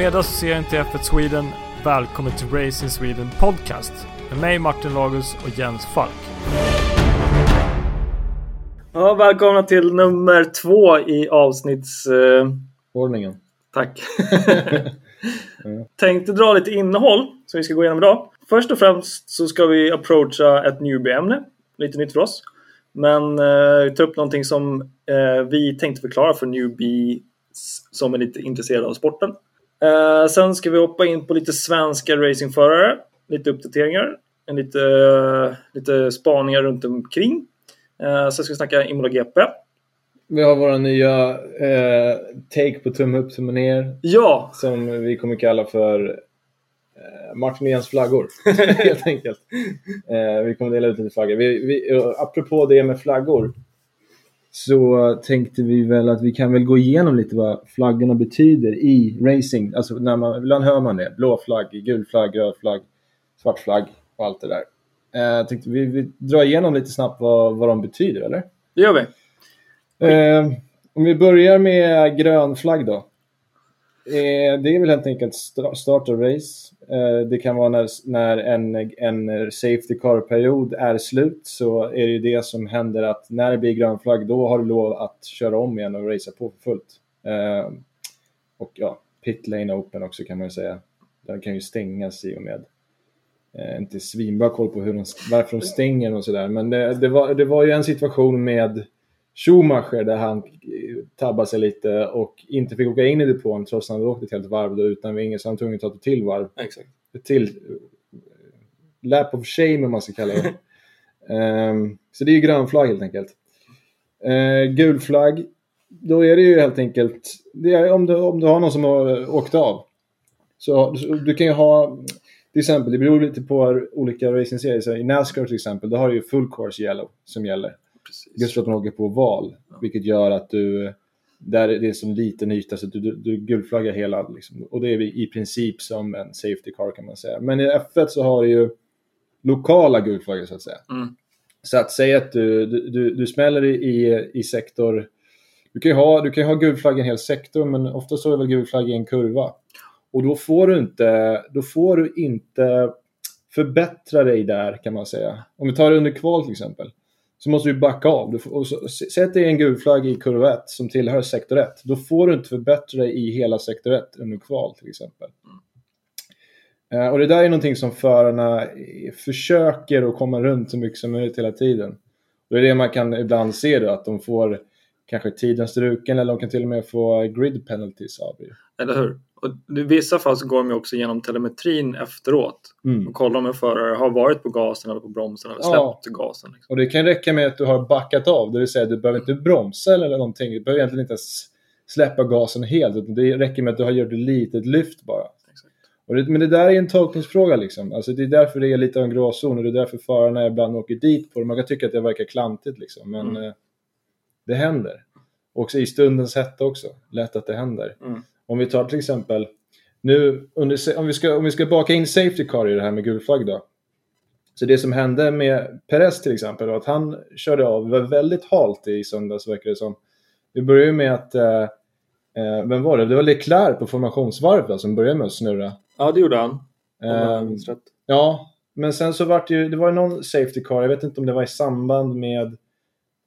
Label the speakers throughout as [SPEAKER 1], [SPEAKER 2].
[SPEAKER 1] Medassocieraren till F1 Sweden. Välkommen till Racing Sweden Podcast. Med mig Martin Lagus och Jens Falk. Ja, välkomna till nummer två i avsnittsordningen.
[SPEAKER 2] Uh...
[SPEAKER 1] Tack. mm. Tänkte dra lite innehåll som vi ska gå igenom idag. Först och främst så ska vi approacha ett newbie-ämne. Lite nytt för oss. Men uh, ta upp någonting som uh, vi tänkte förklara för newbies som är lite intresserade av sporten. Uh, sen ska vi hoppa in på lite svenska racingförare, lite uppdateringar, en lite, uh, lite spaningar runt omkring. Uh, sen ska vi snacka Imola GP.
[SPEAKER 2] Vi har våra nya take på tumme upp, tumme ner.
[SPEAKER 1] Ja!
[SPEAKER 2] Som vi kommer kalla för Martin Jens flaggor, helt enkelt. vi kommer dela ut lite flaggor. Vi, vi, apropå det med flaggor så tänkte vi väl att vi kan väl gå igenom lite vad flaggorna betyder i racing. Alltså när man, ibland hör man det. Blå flagg, gul flagg, röd flagg, svart flagg och allt det där. Eh, tänkte vi, vi drar igenom lite snabbt vad, vad de betyder, eller?
[SPEAKER 1] Det gör vi.
[SPEAKER 2] Eh, om vi börjar med grön flagg då. Eh, det är väl helt enkelt start och race. Eh, det kan vara när, när en, en Safety Car-period är slut så är det ju det som händer att när det blir grön flagg då har du lov att köra om igen och racea på för fullt. Eh, och ja, pit lane open också kan man ju säga. Den kan ju stängas i och med. Eh, inte svinbra koll på hur de, varför de stänger och sådär men det, det, var, det var ju en situation med Schumacher där han tabbade sig lite och inte fick åka in i depån trots att han hade åkt ett helt varv då utan vinge så han var tvungen att ta ett till varv.
[SPEAKER 1] Exakt.
[SPEAKER 2] Ett till lap of shame om man ska kalla det. um, så det är ju grön flagg helt enkelt. Uh, gul flagg, då är det ju helt enkelt, är om, du, om du har någon som har åkt av. Så, så du kan ju ha, till exempel, det beror lite på olika racingserier. I Nascar till exempel, då har du ju full course yellow som gäller. Precis. Just för att man åker på val, ja. vilket gör att du där det är som liten yta så du, du, du gulflaggar hela liksom, och det är i princip som en safety car kan man säga. Men i F1 så har du ju lokala gulflaggor så att säga.
[SPEAKER 1] Mm.
[SPEAKER 2] Så att säga att du, du, du smäller i, i sektor du kan ju ha, du kan ha gulflagg i en hel sektor men ofta så är väl gulflagg i en kurva. Och då får du inte, då får du inte förbättra dig där kan man säga. Om vi tar det under kval till exempel så måste du backa av. Du får, säg att en gul flagg i kurva 1 som tillhör sektor 1. Då får du inte förbättra dig i hela sektor 1 under kval till exempel. Mm. Uh, och det där är någonting som förarna försöker att komma runt så mycket som möjligt hela tiden. Och det är det man kan ibland se då, att de får kanske tiden struken eller de kan till och med få grid penalties av det.
[SPEAKER 1] Eller hur? Och I vissa fall så går de också igenom telemetrin efteråt mm. och kollar om en förare har varit på gasen eller på bromsen eller släppt ja. gasen. Liksom.
[SPEAKER 2] Och det kan räcka med att du har backat av, det vill säga du behöver inte bromsa eller någonting. Du behöver egentligen inte ens släppa gasen helt, utan det räcker med att du har gjort ett litet lyft bara. Det, men det där är en tolkningsfråga liksom. Alltså det är därför det är lite av en gråzon och det är därför förarna ibland åker dit på det. Man kan tycka att det verkar klantigt liksom, men mm. eh, det händer. Och i stundens hetta också, lätt att det händer.
[SPEAKER 1] Mm.
[SPEAKER 2] Om vi tar till exempel, nu under, om, vi ska, om vi ska baka in Safety Car i det här med gul flagg då. Så det som hände med Perez till exempel var att han körde av, det var väldigt halt i söndags verkar det som. Det började med att, eh, eh, vem var det? Det var Leclerc på formationsvarv då, som började med att snurra.
[SPEAKER 1] Ja, det gjorde han.
[SPEAKER 2] Eh, ja, men sen så var det ju, det var någon Safety Car, jag vet inte om det var i samband med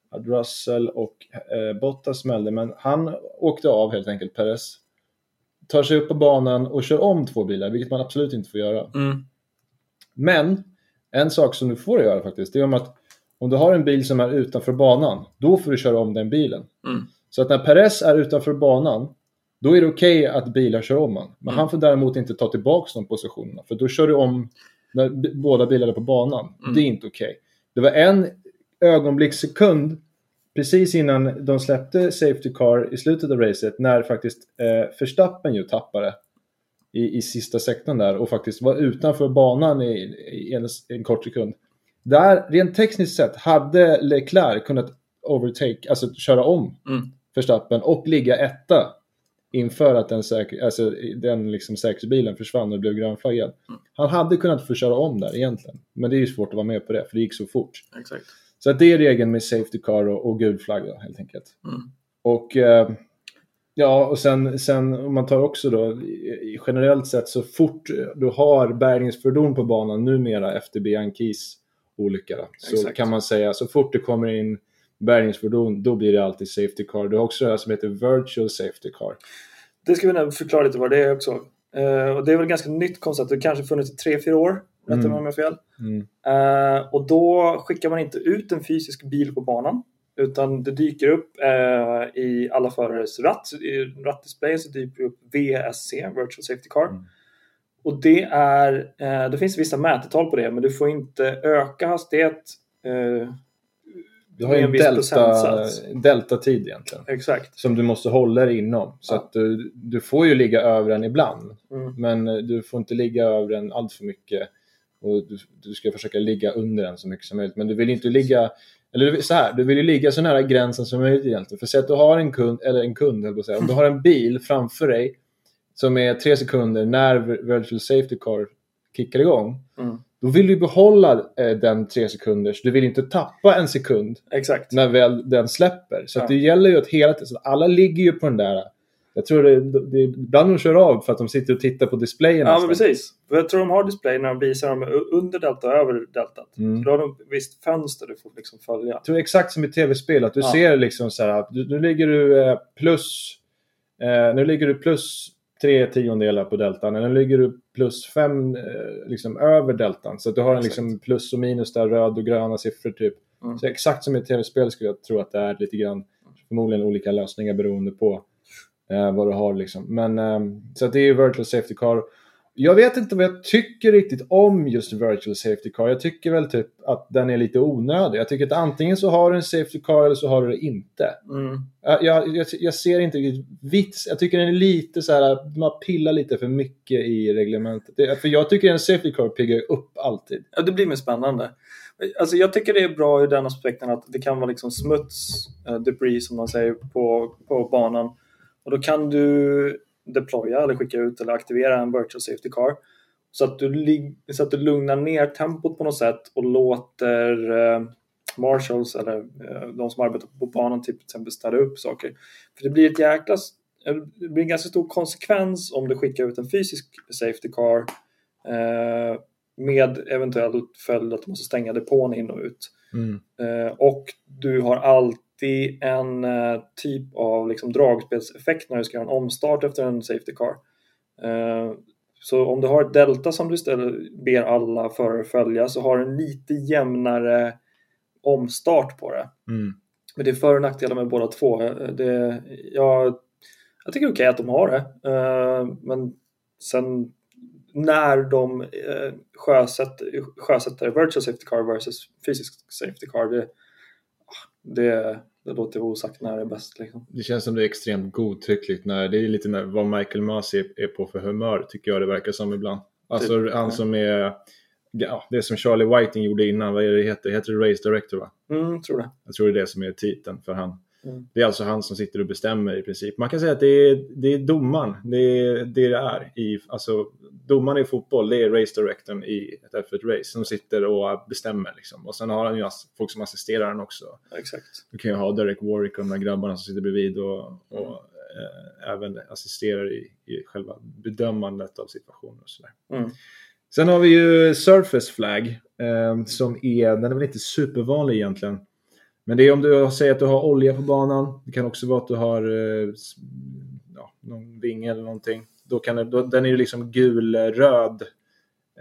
[SPEAKER 2] att Russell och eh, Bottas smällde, men han åkte av helt enkelt, Perez tar sig upp på banan och kör om två bilar, vilket man absolut inte får göra.
[SPEAKER 1] Mm.
[SPEAKER 2] Men en sak som du får göra faktiskt, det är om att om du har en bil som är utanför banan, då får du köra om den bilen.
[SPEAKER 1] Mm.
[SPEAKER 2] Så att när Perez är utanför banan, då är det okej okay att bilar kör om honom. Men mm. han får däremot inte ta tillbaka de positionerna, för då kör du om när båda bilarna är på banan.
[SPEAKER 1] Mm.
[SPEAKER 2] Det är inte okej. Okay. Det var en ögonblickssekund precis innan de släppte Safety Car i slutet av racet när faktiskt eh, Verstappen ju tappade i, i sista sektorn där och faktiskt var utanför banan i, i en, en, kort sekund. Där, rent tekniskt sett, hade Leclerc kunnat overtake, alltså köra om
[SPEAKER 1] mm.
[SPEAKER 2] Verstappen och ligga etta inför att den, säker, alltså, den liksom säkerhetsbilen försvann och blev grönflaggad.
[SPEAKER 1] Mm.
[SPEAKER 2] Han hade kunnat få köra om där egentligen, men det är ju svårt att vara med på det för det gick så fort.
[SPEAKER 1] Exakt.
[SPEAKER 2] Så att det är regeln med Safety Car och, och gul flagg då, helt enkelt.
[SPEAKER 1] Mm.
[SPEAKER 2] Och eh, Ja, och sen, sen om man tar också då generellt sett så fort du har bärgningsfordon på banan numera efter Bianchis olycka så Exakt. kan man säga så fort det kommer in bärgningsfordon då blir det alltid Safety Car. Du har också det här som heter Virtual Safety Car.
[SPEAKER 1] Det ska vi förklara lite vad det är också. Uh, och det är väl ett ganska nytt koncept. Det kanske funnits i 3-4 år. Rätta mig mm. om jag har fel. Mm. Uh, och då skickar man inte ut en fysisk bil på banan. Utan det dyker upp uh, i alla förares ratt. I rattdisplayen så dyker det upp VSC, Virtual Safety Car. Mm. Och det är, det finns vissa mätetal på det men du får inte öka hastighet
[SPEAKER 2] du har ju en delta, delta-tid egentligen.
[SPEAKER 1] Exakt.
[SPEAKER 2] Som du måste hålla dig inom. Så ja. att du, du får ju ligga över den ibland. Mm. Men du får inte ligga över den allt för mycket. Och du, du, ska försöka ligga under den så mycket som möjligt. Men du vill inte ligga eller så här, du vill ju ligga så nära gränsen som möjligt egentligen. För säg att du har en kund, eller en kund, eller säga, om du har en bil framför dig som är tre sekunder när virtual safety car kickar igång. Mm. Då vill du behålla eh, den tre sekunders, du vill inte tappa en sekund
[SPEAKER 1] Exakt.
[SPEAKER 2] när väl den släpper. Så ja. det gäller ju att hela tiden, alla ligger ju på den där jag tror det, det, ibland de kör av för att de sitter och tittar på displayen.
[SPEAKER 1] Ja, men precis. För jag tror de har display när de visar dem under delta och över deltat. Mm. Då har de ett visst fönster du får liksom följa. Jag
[SPEAKER 2] tror exakt som i tv-spel, att du ja. ser liksom så här att nu ligger du eh, plus eh, nu ligger du plus tre tiondelar på deltan. Eller nu ligger du plus fem eh, liksom, över deltan. Så att du har en liksom, plus och minus där, röd och gröna siffror typ. Mm. Så exakt som i tv-spel skulle jag tro att det är lite grann. Förmodligen olika lösningar beroende på eh, vad du har liksom. Men eh, så det är virtual safety car. Jag vet inte vad jag tycker riktigt om just virtual safety car. Jag tycker väl typ att den är lite onödig. Jag tycker att antingen så har du en safety car eller så har du det inte. Mm. Jag, jag, jag, ser inte riktigt vits. Jag tycker den är lite så här, man pillar lite för mycket i reglementet. Det, för jag tycker en safety car piggar upp alltid.
[SPEAKER 1] Ja, det blir mer spännande. Alltså jag tycker det är bra ur den aspekten att det kan vara liksom smuts, uh, debris som man säger, på, på banan. Och då kan du deploya eller skicka ut eller aktivera en virtual safety car. Så att du, så att du lugnar ner tempot på något sätt och låter eh, marshals eller eh, de som arbetar på banan typ, till exempel städa upp saker. För det blir ett jäkla det blir en ganska stor konsekvens om du skickar ut en fysisk safety car eh, med eventuellt följd att du måste stänga depån in och ut. Mm. Eh, och du har allt alltid en eh, typ av liksom, dragspelseffekt när du ska göra en omstart efter en Safety Car. Eh, så om du har ett delta som du ställer, ber alla förare följa så har du en lite jämnare omstart på det. Mm. Men det är för och nackdelar med båda två. Det, jag, jag tycker det är okej okay att de har det. Men sen när de sjösätter, sjösätter virtual safety car versus fysisk safety car, det, det, det låter osagt när det är bäst. Liksom.
[SPEAKER 2] Det känns som det är extremt godtyckligt. När, det är lite när, vad Michael Masi är, på för humör, tycker jag det verkar som ibland. Alltså typ, han som är... Ja, det som Charlie Whiting gjorde innan, vad är det, det heter? Heter det Race Director va?
[SPEAKER 1] Mm, tror det.
[SPEAKER 2] Jag tror det är det som är titeln för han. Mm. Det är alltså han som sitter och bestämmer i princip. Man kan säga att det är, det är domaren, det är det det är. I, alltså, domaren i fotboll, det är race directorn i ett F1-race som sitter och bestämmer. Liksom. Och sen har han ju folk som assisterar han också.
[SPEAKER 1] exakt.
[SPEAKER 2] Du kan ju ha Derek Warwick och de där grabbarna som sitter bredvid och, och mm. eh, även assisterar i, i själva bedömandet av situationen och sådär. Mm. Sen har vi ju Surface Flag eh, som är, den är väl inte supervanlig egentligen. Men det är om du säger att du har olja på banan. Det kan också vara att du har eh, ja, någon vinge eller någonting. Då kan det, då, den är ju liksom gul-röd.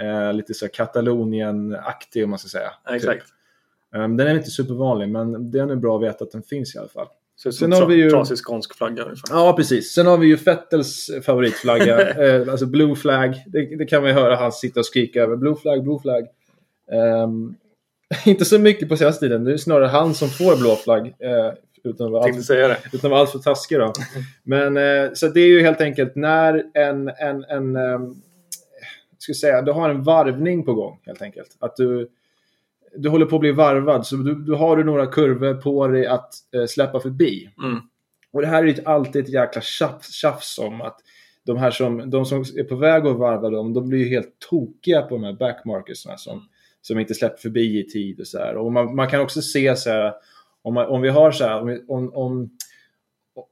[SPEAKER 2] Eh, lite så Katalonien-aktig om man ska säga.
[SPEAKER 1] Ja, exakt. Typ.
[SPEAKER 2] Um, den är inte supervanlig men den är bra att veta att den finns i alla fall.
[SPEAKER 1] Så Sen har vi ju... Trasig skånsk flagga ungefär.
[SPEAKER 2] Ja, precis. Sen har vi ju Fettels favoritflagga, eh, alltså Blue Flag. Det, det, kan man ju höra han sitta och skrika över. Blue Flag, Blue Flag. Um, inte så mycket på senaste tiden. Det är snarare han som får blå flagg. Eh, utan att vara alltför allt för taskig då. Men eh, så det är ju helt enkelt när en, en, en eh, ska säga, du har en varvning på gång helt enkelt. Att du, du håller på att bli varvad så du, du har du några kurvor på dig att eh, släppa förbi. Mm. Och det här är ju alltid ett jäkla tjafs, tjafs om att de här som, de som är på väg att varva dem, de blir ju helt tokiga på de här backmarkersna som, som inte släpper förbi i tid och så här. Och man, man kan också se så här, om, man, om vi har så här, om, om,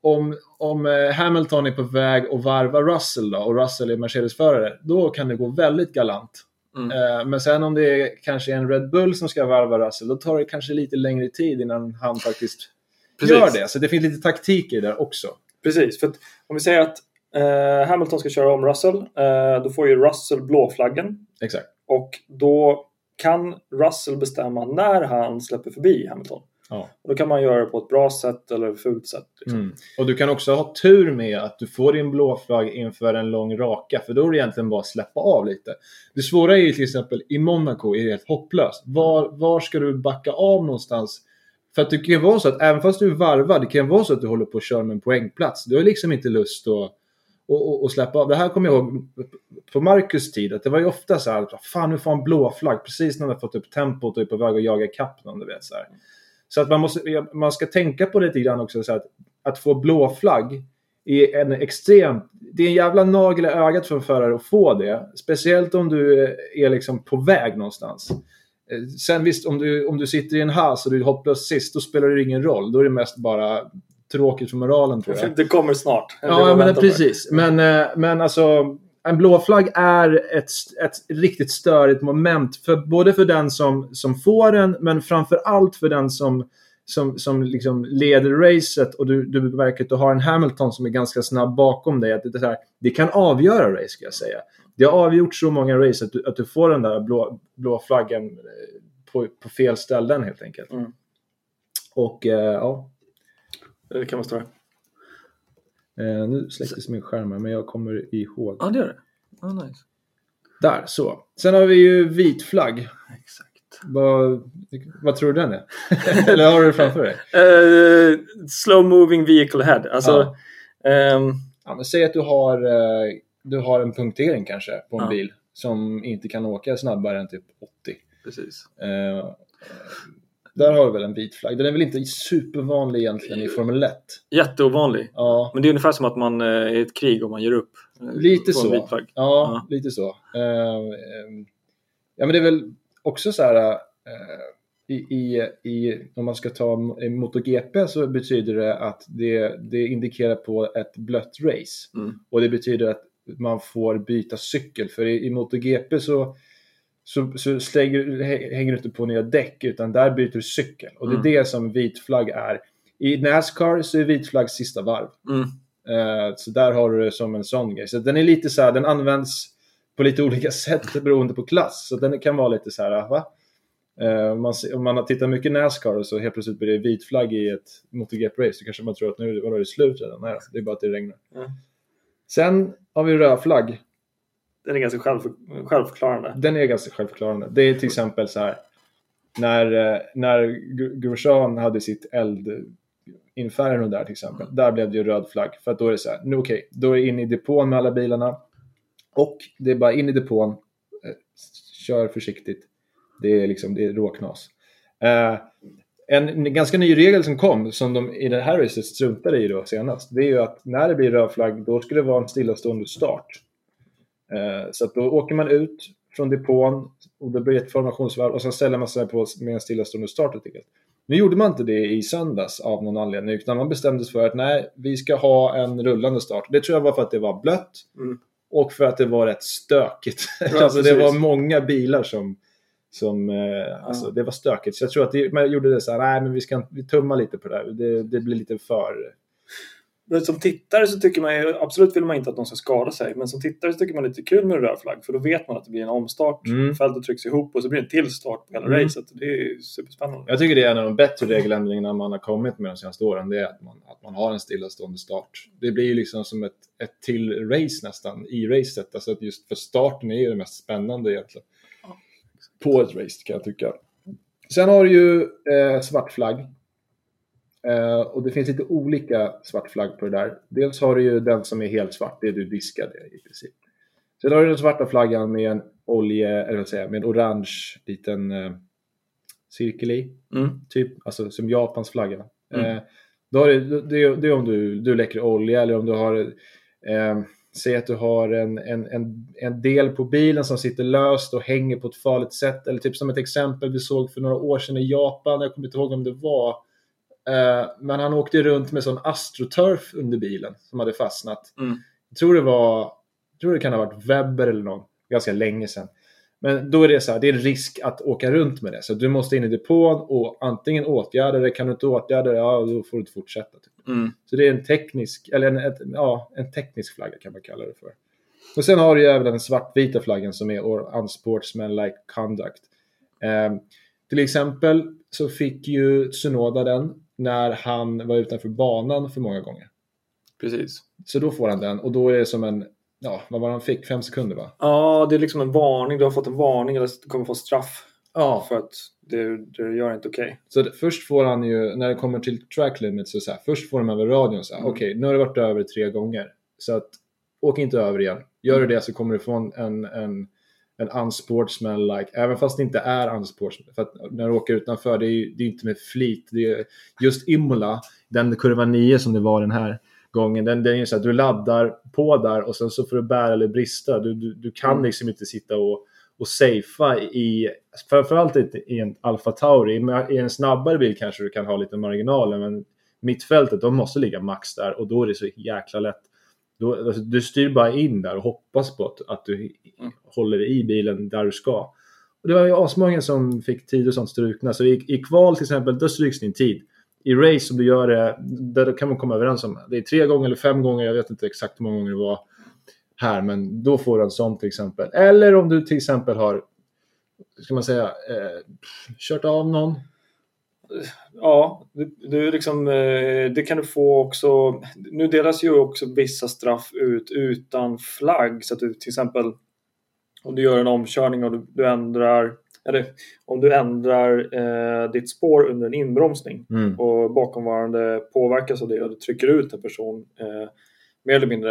[SPEAKER 2] om, om eh, Hamilton är på väg att varva Russell då, och Russell är Mercedes-förare, då kan det gå väldigt galant.
[SPEAKER 1] Mm.
[SPEAKER 2] Eh, Men sen om det är kanske en Red Bull som ska varva Russell, då tar det kanske lite längre tid innan han faktiskt
[SPEAKER 1] Precis.
[SPEAKER 2] gör det. Så det finns lite taktik i det där också.
[SPEAKER 1] Precis, för om vi säger att eh, Hamilton ska köra om Russell, eh, då får ju Russell blåflaggen.
[SPEAKER 2] Exakt.
[SPEAKER 1] Och då kan Russell bestämma när han släpper förbi Hamilton.
[SPEAKER 2] Ja.
[SPEAKER 1] Och då kan man göra det på ett bra sätt eller fult sätt. Liksom.
[SPEAKER 2] Mm. Och du kan också ha tur med att du får din blå flagg inför en lång raka, för då är det egentligen bara att släppa av lite. Det svåra är ju till exempel i Monaco är det helt hopplöst. Var, var ska du backa av någonstans? För att det kan ju vara så att även fast du är varvad, det kan vara så att du håller på att köra med en poängplats. Du har liksom inte lust att och, och, och släppa av. Det här kommer jag ihåg på Marcus tid, att det var ju ofta så här, fan nu får han blå flagg precis när han har fått upp tempot och typ är på väg att jaga ikapp någon, du vet så här. Så att man, måste, man ska tänka på det lite grann också, så att, att få blå flagg är en extrem, det är en jävla nagel i ögat för en förare att få det. Speciellt om du är liksom på väg någonstans. Eh, sen visst, om du, om du sitter i en has och du är hopplös sist, då spelar det ingen roll. Då är det mest bara tråkigt för moralen tror jag.
[SPEAKER 1] Det kommer snart.
[SPEAKER 2] Ja, men precis. Men, eh, men alltså, en blå flagg är ett, ett riktigt störigt moment. För, både för den som, som får den, men framför allt för den som, som, som liksom leder racet. Och du, du märker att du har en Hamilton som är ganska snabb bakom dig. Att det, här, det kan avgöra race, ska jag säga. Det har avgjort så många race att du, att du får den där blå, blå flaggen eh, på, på fel ställen helt enkelt.
[SPEAKER 1] Mm.
[SPEAKER 2] Och eh, ja,
[SPEAKER 1] Det kan vara större.
[SPEAKER 2] eh, nu släcktes min skärm här, men jag kommer ihåg.
[SPEAKER 1] Ja, det gör det. Ja, nice.
[SPEAKER 2] Där, så. Sen har vi ju vit flagg.
[SPEAKER 1] Exakt.
[SPEAKER 2] Vad, vad tror du den är? Eller har du det framför dig?
[SPEAKER 1] Eh, slow moving vehicle head. Alltså, ehm,
[SPEAKER 2] Ja, men säg att du har, eh, du har en punktering kanske på en
[SPEAKER 1] Ja.
[SPEAKER 2] bil som inte kan åka snabbare än typ 80.
[SPEAKER 1] precis.
[SPEAKER 2] Eh, där har du väl en vit flagg. Den är väl inte supervanlig egentligen i Formel 1?
[SPEAKER 1] Jätteovanlig.
[SPEAKER 2] Ja,
[SPEAKER 1] Men det är ungefär som att man eh, är i ett krig och man ger upp. eh,
[SPEAKER 2] lite så.
[SPEAKER 1] flagg.
[SPEAKER 2] Ja, lite så. Eh, eh, ja, men det är väl också så här... eh, i, i, i, om man ska ta MotoGP så betyder det att det, det indikerar på ett blött race.
[SPEAKER 1] Mm.
[SPEAKER 2] Och det betyder att man får byta cykel. För i, i MotoGP så, så, så slänger, hä- hänger du inte på nya däck utan där byter du cykel. Och det är
[SPEAKER 1] Mm.
[SPEAKER 2] det som vit flagg är. I Nascar så är vit flagg sista varv.
[SPEAKER 1] Mm.
[SPEAKER 2] Eh, så där har du det som en sån grej. Så den är lite så här, den används på lite olika sätt beroende på klass. Så den kan vara lite så här, va? Om man, om man har tittat mycket Nascar och så helt plötsligt blir det vit flagg i ett MotoGP-race, då kanske man tror att nu var det slut redan. Nej, det är bara att det regnar.
[SPEAKER 1] Ja.
[SPEAKER 2] Sen har vi röd flagg.
[SPEAKER 1] Den är ganska själv, självförklarande.
[SPEAKER 2] Den är ganska självförklarande. Det är till exempel så här, när, eh, när Grosjean hade sitt eldinferno där till exempel, där blev det ju röd flagg. För att då är det så här, nu okej, då är det in i depån med alla bilarna. Och det är bara in i depån, eh, kör försiktigt. Det är liksom, det är råknas. Eh, en ganska ny regel som kom, som de i det här racet struntade i då senast, det är ju att när det blir röd flagg, då ska det vara en stillastående start. Eh, så att då åker man ut från depån och det blir ett formationsvarv och sen ställer man sig på med en stillastående start helt enkelt. Nu gjorde man inte det i söndags av någon anledning utan man bestämde sig för att nej, vi ska ha en rullande start. Det tror jag var för att det var blött
[SPEAKER 1] Mm.
[SPEAKER 2] och för att det var rätt stökigt.
[SPEAKER 1] Ja,
[SPEAKER 2] alltså det var många bilar som, som eh, alltså det var stökigt. Så jag tror att det, man gjorde det så här, nej men vi ska vi tummar lite på det här. Det, det blir lite för...
[SPEAKER 1] Men som tittare så tycker man ju, absolut vill man inte att någon ska skada sig, men som tittare så tycker man det är lite kul med en röd flagg, för då vet man att det blir en omstart,
[SPEAKER 2] Mm.
[SPEAKER 1] fältet trycks ihop och så blir det en till start på hela
[SPEAKER 2] Mm.
[SPEAKER 1] racet. Det är ju superspännande.
[SPEAKER 2] Jag tycker det är en av de bättre regeländringarna man har kommit med de senaste åren. Det är att man, att man har en stillastående start. Det blir ju liksom som ett, ett till race nästan i racet. Alltså att just för starten är ju det mest spännande egentligen.
[SPEAKER 1] Ja.
[SPEAKER 2] På ett race kan jag tycka. Sen har du ju eh, svart flagg. Eh, och det finns lite olika svart flagg på det där. Dels har du ju den som är helt svart, det är du diskade i princip. Sen har du den svarta flaggan med en olje, eller vad säger med en orange liten eh, cirkel i
[SPEAKER 1] Mm.
[SPEAKER 2] typ, alltså som Japans flagga.
[SPEAKER 1] Mm.
[SPEAKER 2] Eh, då har det, det, det är om du, du läcker olja eller om du har, säg att du har en, en, en, en del på bilen som sitter löst och hänger på ett farligt sätt. Eller typ som ett exempel vi såg för några år sedan i Japan, jag kommer inte ihåg om det var, men han åkte runt med sån astroturf under bilen som hade fastnat.
[SPEAKER 1] Mm.
[SPEAKER 2] Jag tror det var, tror det kan ha varit Webber eller någon, ganska länge sedan. Men då är det så här, det är risk att åka runt med det. Så du måste in i depån och antingen åtgärda det, kan du inte åtgärda det, ja då får du inte fortsätta. Typ.
[SPEAKER 1] Mm.
[SPEAKER 2] Så det är en teknisk, eller en, ett, ja, en teknisk flagga kan man kalla det för. Och sen har du ju även den svartvita flaggan som är or unsportsmanlike conduct. Eh, till exempel så fick ju Tsunoda den när han var utanför banan för många gånger.
[SPEAKER 1] Precis.
[SPEAKER 2] Så då får han den och då är det som en, ja vad var det han fick? Fem sekunder va?
[SPEAKER 1] Ja, det är liksom en varning. Du har fått en varning eller du kommer få straff
[SPEAKER 2] Ja.
[SPEAKER 1] för att det, det gör inte okej.
[SPEAKER 2] Så det, först får han ju, när det kommer till track limits, så, så här, först får de över radion så här,
[SPEAKER 1] Mm.
[SPEAKER 2] okej nu har det varit över tre gånger. Så att åk inte över igen. Gör du det så kommer du få en, en, en, en unsportsmanlike, även fast det inte är unsportsman. För att när du åker utanför, det är ju det är inte med flit. Det är, just Imola, den kurva 9 som det var den här gången, den, den är ju så att du laddar på där och sen så får du bära eller brista. Du, du, du kan
[SPEAKER 1] Mm.
[SPEAKER 2] liksom inte sitta och, och safea i, framförallt i en Alfa Tauri. I en snabbare bil kanske du kan ha lite marginaler, men mittfältet, de måste ligga max där och då är det så jäkla lätt. Då, alltså, du styr bara in där och hoppas på att, att du
[SPEAKER 1] Mm.
[SPEAKER 2] håller i bilen där du ska. Och det var ju asmånga som fick tid och sånt strukna. Så i, i kval till exempel, då stryks din tid. I race, om du gör det, där kan man komma överens om. Det är tre gånger eller fem gånger, jag vet inte exakt hur många gånger det var här, men då får du en sån till exempel. Eller om du till exempel har, ska man säga, eh, kört av någon.
[SPEAKER 1] Ja, du, liksom, eh, det kan du få också. Nu delas ju också vissa straff ut utan flagg. Så att du till exempel om du gör en omkörning och du, du ändrar eller om du ändrar eh, ditt spår under en inbromsning
[SPEAKER 2] Mm.
[SPEAKER 1] och bakomvarande påverkas av det och du trycker ut en person eh, mer eller mindre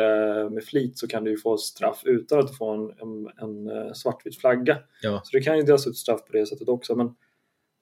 [SPEAKER 1] med flit så kan du ju få straff utan att du får en, en, en eh, svartvit flagga.
[SPEAKER 2] Ja.
[SPEAKER 1] Så det kan ju delas ut straff på det sättet också. Men,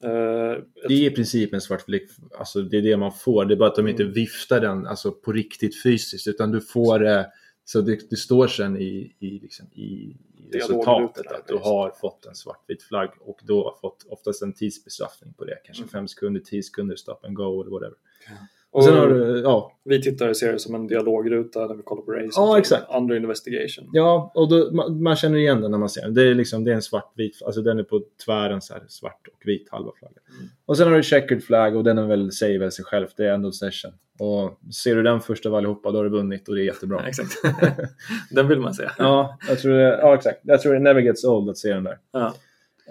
[SPEAKER 1] eh,
[SPEAKER 2] Det är i princip en svart fläck, alltså det är det man får. Det är bara att de inte
[SPEAKER 1] Mm.
[SPEAKER 2] viftar den alltså på riktigt fysiskt, utan du får det så det, det står sen i, i, liksom, i, resultatet att du har fått en svartvit flagg och då har fått oftast en tidsbestraffning på det. Kanske
[SPEAKER 1] Mm.
[SPEAKER 2] fem sekunder, tio sekunder, stop and go eller whatever.
[SPEAKER 1] och
[SPEAKER 2] Och sen har du, ja,
[SPEAKER 1] Vi tittare ser det som en dialogruta när vi kollar på race.
[SPEAKER 2] Ja, exakt.
[SPEAKER 1] Under investigation.
[SPEAKER 2] Ja, och då, man, man känner igen den när man ser den. Det är, liksom, det är en svartvit, alltså den är på tvären så här, svart och vit halva flaggan.
[SPEAKER 1] Mm.
[SPEAKER 2] Och sen har du checkered flag och den är väl, säger väl sig själv, det är end of session. Och ser du den första av allihopa, då har du vunnit och det är jättebra.
[SPEAKER 1] Ja, exakt. Den vill man se.
[SPEAKER 2] Ja, jag tror det, ja, exakt. Jag tror det never gets old att se den där.
[SPEAKER 1] Ja.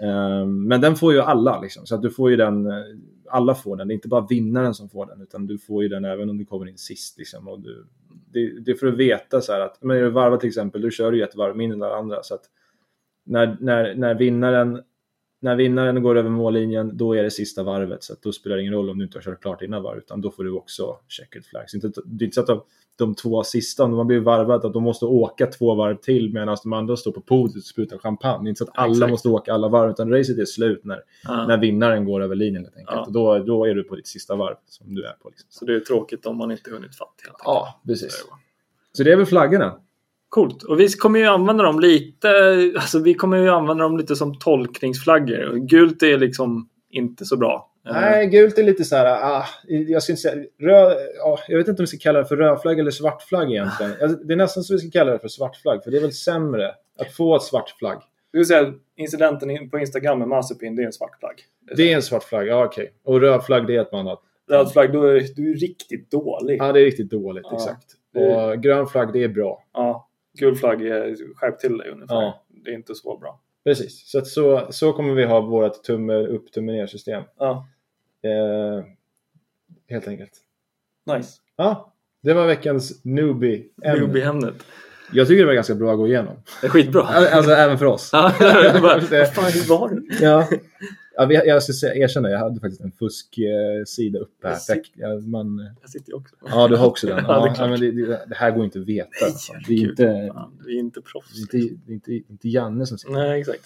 [SPEAKER 2] Ehm, men den får ju alla, liksom. så att du får ju den, eh, alla får den. Det är inte bara vinnaren som får den, utan du får ju den även om du kommer in sist. Liksom. Och du, det, det är för att veta så här att, men är du varvar till exempel, då kör du ju ett varv mindre än alla andra. Så att när, när, när, vinnaren, när vinnaren går över mållinjen, då är det sista varvet. Så att då spelar det ingen roll om du inte har kört klart innan varv, utan då får du också checkered flags. Inte, det är inte så att de, två sista, har blivit varvat, att de måste åka två varv till medan de andra står på podiet och sprutar champagne. Inte så att alla
[SPEAKER 1] Exakt.
[SPEAKER 2] måste åka alla varv, utan racet är slut när,
[SPEAKER 1] Ja.
[SPEAKER 2] när vinnaren går över linjen. Helt enkelt. Och då, då är du på ditt sista varv som du är på. Liksom.
[SPEAKER 1] Så det är tråkigt om man inte hunnit fatt helt enkelt.
[SPEAKER 2] Ja, precis.
[SPEAKER 1] Så det
[SPEAKER 2] är väl flaggorna.
[SPEAKER 1] Coolt. Och vi kommer ju använda dem lite, alltså vi kommer ju använda dem lite som tolkningsflaggor. Gult är liksom inte så bra. Eh,
[SPEAKER 2] Nej, gult är lite så här, ah, jag ska inte säga, röd, ja, jag vet inte om vi ska kalla det för rödflagg eller svartflagg egentligen. Alltså, Det är nästan så vi ska kalla det för svartflagg, för det är väl sämre att få ett svart flagg.
[SPEAKER 1] Det vill säga incidenten in- på Instagram med Mazepin, det är en svart flagg.
[SPEAKER 2] Det är en svart flagg, ja okej. Och röd flagg, det är ett annat.
[SPEAKER 1] Röd flagg, då är du är riktigt dålig.
[SPEAKER 2] Ja, det är riktigt dåligt,
[SPEAKER 1] Ja.
[SPEAKER 2] exakt. Och grön flagg, det är bra.
[SPEAKER 1] Ja. Gul flagg är skärp till dig ungefär.
[SPEAKER 2] Ja.
[SPEAKER 1] Det är inte så bra.
[SPEAKER 2] Precis, så, så, så kommer vi ha vårt tumme upp, tumme ner system.
[SPEAKER 1] Ja.
[SPEAKER 2] Eh, helt enkelt.
[SPEAKER 1] Nice.
[SPEAKER 2] Ja, det var veckans newbie ämne.
[SPEAKER 1] Newbie-ämnet.
[SPEAKER 2] Jag tycker det var ganska bra att gå igenom.
[SPEAKER 1] Det är skitbra.
[SPEAKER 2] Alltså även för oss.
[SPEAKER 1] Ja, jag bara, vad fan, hur var det?
[SPEAKER 2] Ja. Ja, vi- jag ska säga, erkänna, jag hade faktiskt en fusksida uppe här.
[SPEAKER 1] Jag ser-
[SPEAKER 2] Ja, man,
[SPEAKER 1] Jag sitter ju också.
[SPEAKER 2] ja, du har också den.
[SPEAKER 1] Ja, det
[SPEAKER 2] Ja,
[SPEAKER 1] klart.
[SPEAKER 2] men det, det, det här går inte att veta.
[SPEAKER 1] Nej,
[SPEAKER 2] Det är inte,
[SPEAKER 1] Fan, vi är inte proffs.
[SPEAKER 2] det är inte, det är inte, inte Janne som sitter.
[SPEAKER 1] Nej, exakt.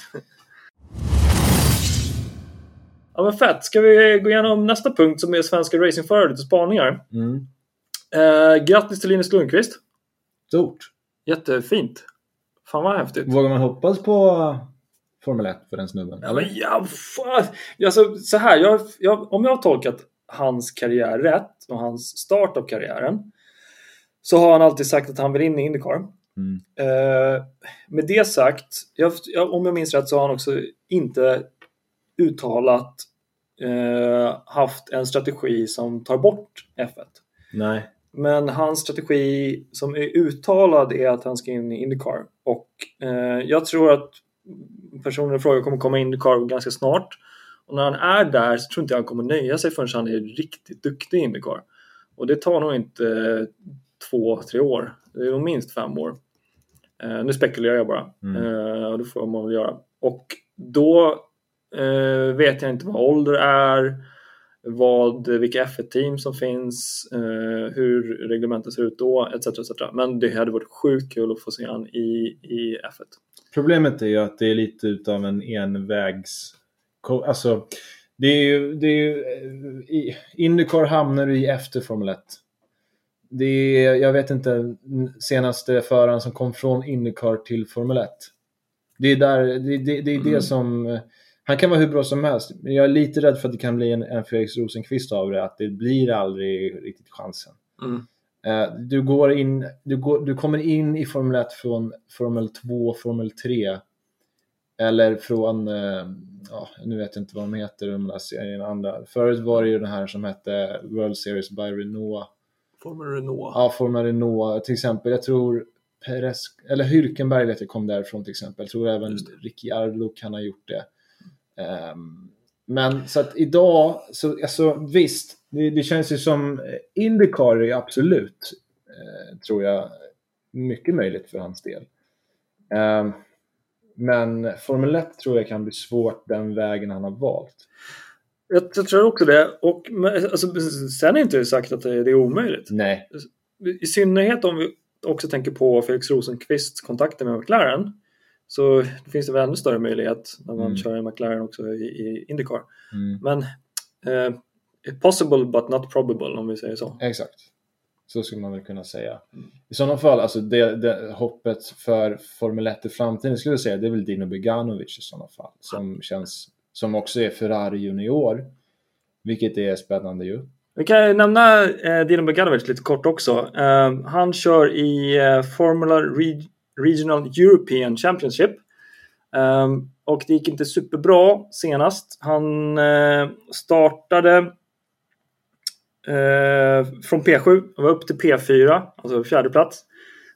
[SPEAKER 1] Ja, men fett. Ska vi gå igenom nästa punkt som är svenska racingförare, lite spaningar.
[SPEAKER 2] Mm.
[SPEAKER 1] Eh, grattis till Linus Lundqvist.
[SPEAKER 2] Stort.
[SPEAKER 1] Jättefint. Fan vad häftigt.
[SPEAKER 2] Vågar man hoppas på Formel 1 för den snubben?
[SPEAKER 1] Ja, men ja, fan. Alltså, så här, jag, jag, om jag har tolkat hans karriär rätt och hans start av karriären så har han alltid sagt att han vill in i Indycar.
[SPEAKER 2] Mm.
[SPEAKER 1] Eh, med det sagt, jag, om jag minns rätt så har han också inte uttalat eh, haft en strategi som tar bort F1.
[SPEAKER 2] Nej.
[SPEAKER 1] Men hans strategi som är uttalad är att han ska in i Indycar. Och eh, jag tror att personen i fråga kommer komma in i Indycar ganska snart. Och när han är där så tror inte jag han kommer nöja sig förrän han är riktigt duktig i Indycar. Och det tar nog inte två, tre år. Det är nog minst fem år. Eh, nu spekulerar jag bara.
[SPEAKER 2] Mm.
[SPEAKER 1] Eh, och det får man väl göra. Och då eh, vet jag inte vad ålder är, vad, vilka F1-team som finns, eh, hur reglementet ser ut då, etc, etc. Men det hade varit sjukt kul att få se han i, i F1.
[SPEAKER 2] Problemet är ju att det är lite utav en envägs... Alltså, det är ju... Det är ju i Indycar hamnar du i efter Formel 1. Det är, jag vet inte, senaste föraren som kom från Indycar till Formel 1. Det är, där, det, det, det, är
[SPEAKER 1] Mm.
[SPEAKER 2] det som... Han kan vara hur bra som helst, men jag är lite rädd för att det kan bli en, en Felix Rosenqvist av det, att det blir aldrig riktigt chansen.
[SPEAKER 1] Mm.
[SPEAKER 2] Eh, Du, går in, du, går, du kommer in i Formel 1 från Formel 2, Formel 3. Eller från, eh, ja, nu vet jag inte vad de heter, de där serierna andra. Förut var det ju den här som hette World Series by Renault.
[SPEAKER 1] Formel Renault.
[SPEAKER 2] Ja, Formel Renault till exempel. Jag tror Perez, eller Hülkenberg vet jag kom därifrån till exempel. Jag tror även Ricciardo kan ha gjort det. Ehm, men så att idag, så, alltså, visst, det, det känns ju som eh, Indycar är absolut, eh, tror jag, mycket möjligt för hans del. Ehm, men Formel 1 tror jag kan bli svårt den vägen han har valt.
[SPEAKER 1] Jag, jag tror också det. Och, men, alltså, sen är inte det sagt att det, det är omöjligt.
[SPEAKER 2] Nej,
[SPEAKER 1] I synnerhet om vi också tänker på Felix Rosenqvists kontakter med McLaren. Så finns det väl ännu större möjlighet när man
[SPEAKER 2] Mm.
[SPEAKER 1] kör en McLaren också i, i Indycar.
[SPEAKER 2] mm,
[SPEAKER 1] Men eh, possible but not probable om vi säger så.
[SPEAKER 2] exakt. Så skulle man väl kunna säga. I sådana fall, alltså det, det, hoppet för Formel 1 i framtiden skulle jag säga, det är väl Dino Beganovic i sådana fall. Som känns, som också är Ferrari junior. Vilket är spännande ju.
[SPEAKER 1] Vi kan nämna eh, Dino Beganovic lite kort också. Eh, han kör i eh, Formula Re- Regional European Championship. Eh, och det gick inte superbra senast. Han eh, startade eh, från P7 och var upp till P4, alltså fjärde plats.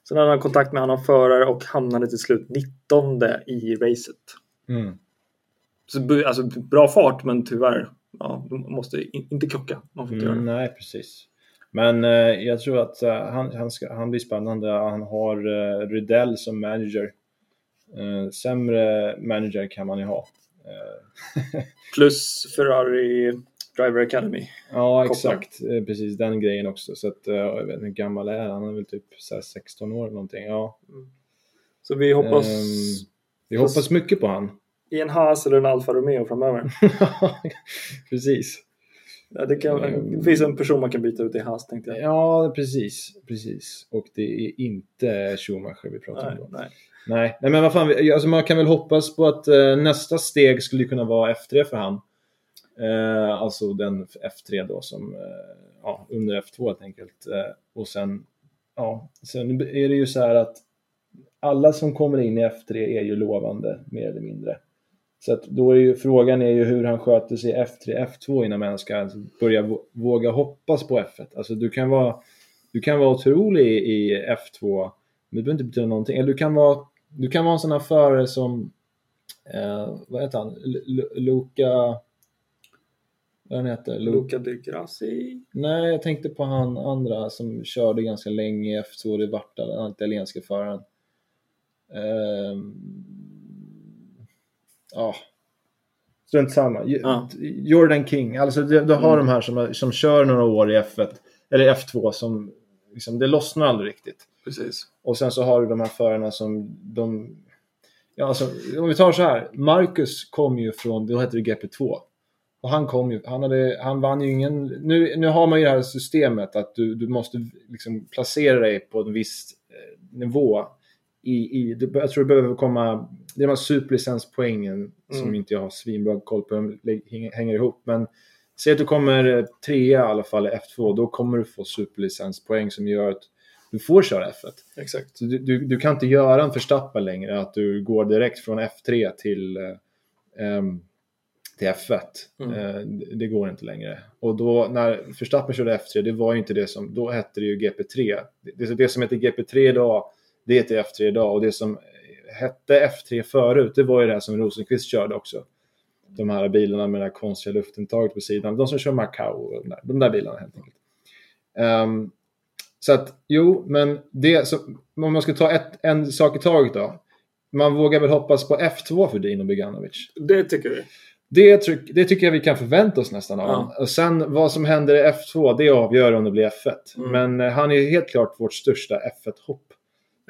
[SPEAKER 1] Sen hade han kontakt med annan förare och hamnade till slut 19 i racet.
[SPEAKER 2] Mm.
[SPEAKER 1] Så, alltså, bra fart men tyvärr, ja, de måste in, inte krocka. Man får inte
[SPEAKER 2] Mm, nej, precis. Men eh, jag tror att eh, han, han, ska, han blir spännande. Han har eh, Rydell som manager. Eh, sämre manager kan man ju ha. Eh,
[SPEAKER 1] Plus Ferrari Driver Academy.
[SPEAKER 2] ja, exakt. Eh, precis den grejen också. Så att, eh, jag vet inte hur gammal är han? Han är väl typ här 16 år eller någonting. Ja.
[SPEAKER 1] Så vi hoppas
[SPEAKER 2] Ehm, vi hoppas mycket på han.
[SPEAKER 1] i en Haas eller en Alfa Romeo framöver.
[SPEAKER 2] precis.
[SPEAKER 1] Ja, det, kan, det finns en person man kan byta ut i Haas tänkte jag.
[SPEAKER 2] Ja, precis. precis. Och det är inte Schumacher vi pratar
[SPEAKER 1] Nej,
[SPEAKER 2] om då.
[SPEAKER 1] nej.
[SPEAKER 2] Nej, nej men vad fan, alltså man kan väl hoppas på att eh, nästa steg skulle kunna vara F3 för han. Eh, alltså den F3 då som, eh, ja, under F2 helt enkelt. Eh, och sen, ja, sen är det ju så här att alla som kommer in i F3 är ju lovande, mer eller mindre. Så att då är ju frågan är ju hur han sköter sig i F3, F2 innan man ska börja vå- våga hoppas på F1. Alltså du kan vara, du kan vara otrolig i F2, men det behöver inte betyda någonting. Eller du kan vara, du kan vara en sån här förare som, eh, vad heter han, L- Luca, vad han heter? Lu-
[SPEAKER 1] Luca Di Grassi.
[SPEAKER 2] Nej, jag tänkte på han andra som körde ganska länge i F2, det vart den italienska föraren. Ehm, ja, strunt samma.
[SPEAKER 1] Ja.
[SPEAKER 2] Jordan King, alltså du, du har
[SPEAKER 1] Mm.
[SPEAKER 2] de här som, som kör några år i F1, eller F2 som liksom, det lossnar aldrig riktigt.
[SPEAKER 1] Precis.
[SPEAKER 2] Och sen så har du de här förarna som de... Ja, alltså, om vi tar så här. Marcus kom ju från, då hette det GP2. Och han kom ju, han, hade, han vann ju ingen... Nu, nu har man ju det här systemet att du, du måste liksom placera dig på en viss eh, nivå. I, i, jag tror det behöver komma... Det är de här superlicenspoängen som
[SPEAKER 1] Mm.
[SPEAKER 2] inte jag har svinbra koll på hur de hänger- ihop. Men Säg att du kommer trea i alla fall i F2, då kommer du få superlicenspoäng som gör att du får köra F1.
[SPEAKER 1] Exakt.
[SPEAKER 2] Du, du, du kan inte göra en förstappen längre, att du går direkt från F3 till, eh, em, till F1.
[SPEAKER 1] Mm.
[SPEAKER 2] Eh, det- det går inte längre. Och då när Verstappen körde F3, det var ju inte det som, då hette det ju GP3. Det, det som heter GP3 idag, det heter F3 idag. Och det som hette F3 förut, det var ju det här som Rosenqvist körde också. De här bilarna med det här konstiga luftintaget på sidan. De som kör Macau och de där, de där bilarna helt enkelt. Ehm, så att, jo, men det som, om man ska ta ett, en sak i taget då. Man vågar väl hoppas på F2 för Dino Beganovic.
[SPEAKER 1] Det tycker vi.
[SPEAKER 2] Det, tryck, det tycker jag vi kan förvänta oss nästan av
[SPEAKER 1] Ja.
[SPEAKER 2] Och sen vad som händer i F2, det avgör om det blir F1.
[SPEAKER 1] Mm.
[SPEAKER 2] Men eh, han är helt klart vårt största F1-hopp.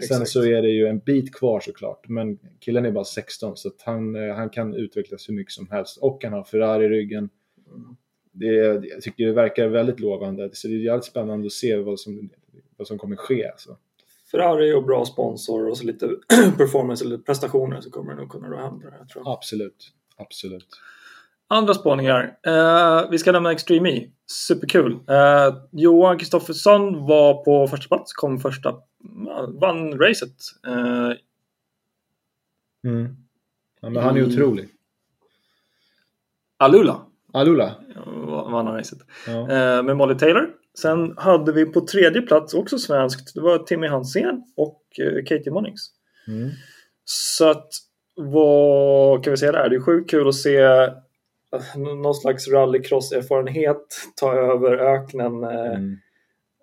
[SPEAKER 2] Sen
[SPEAKER 1] Exakt.
[SPEAKER 2] så är det ju en bit kvar såklart. Men killen är bara 16 så att han, eh, han kan utvecklas hur mycket som helst. Och han har Ferrari i ryggen. Det, jag tycker det verkar väldigt lovande. Så det är jävligt spännande att se vad som, vad som kommer ske. Alltså.
[SPEAKER 1] Ferrari och bra sponsor och så lite performance eller prestationer så kommer det nog kunna hända det här, tror jag.
[SPEAKER 2] Absolut. Absolut.
[SPEAKER 1] Andra spaningar. Eh, vi ska nämna Extreme E. Superkul. Eh, Johan Kristoffersson var på första plats, kom första, vann racet. Eh,
[SPEAKER 2] Mm. Ja, men han är
[SPEAKER 1] Mm.
[SPEAKER 2] otrolig.
[SPEAKER 1] Alula
[SPEAKER 2] Alula.
[SPEAKER 1] vann han racet.
[SPEAKER 2] Ja.
[SPEAKER 1] Eh, med Molly Taylor. Sen hade vi på tredje plats också svenskt. Det var Timmy Hansén och eh, Katie Monnings.
[SPEAKER 2] Mm.
[SPEAKER 1] Så att vad kan vi säga där? Det är sjukt kul att se någon slags rallycross-erfarenhet ta över öknen
[SPEAKER 2] Mm.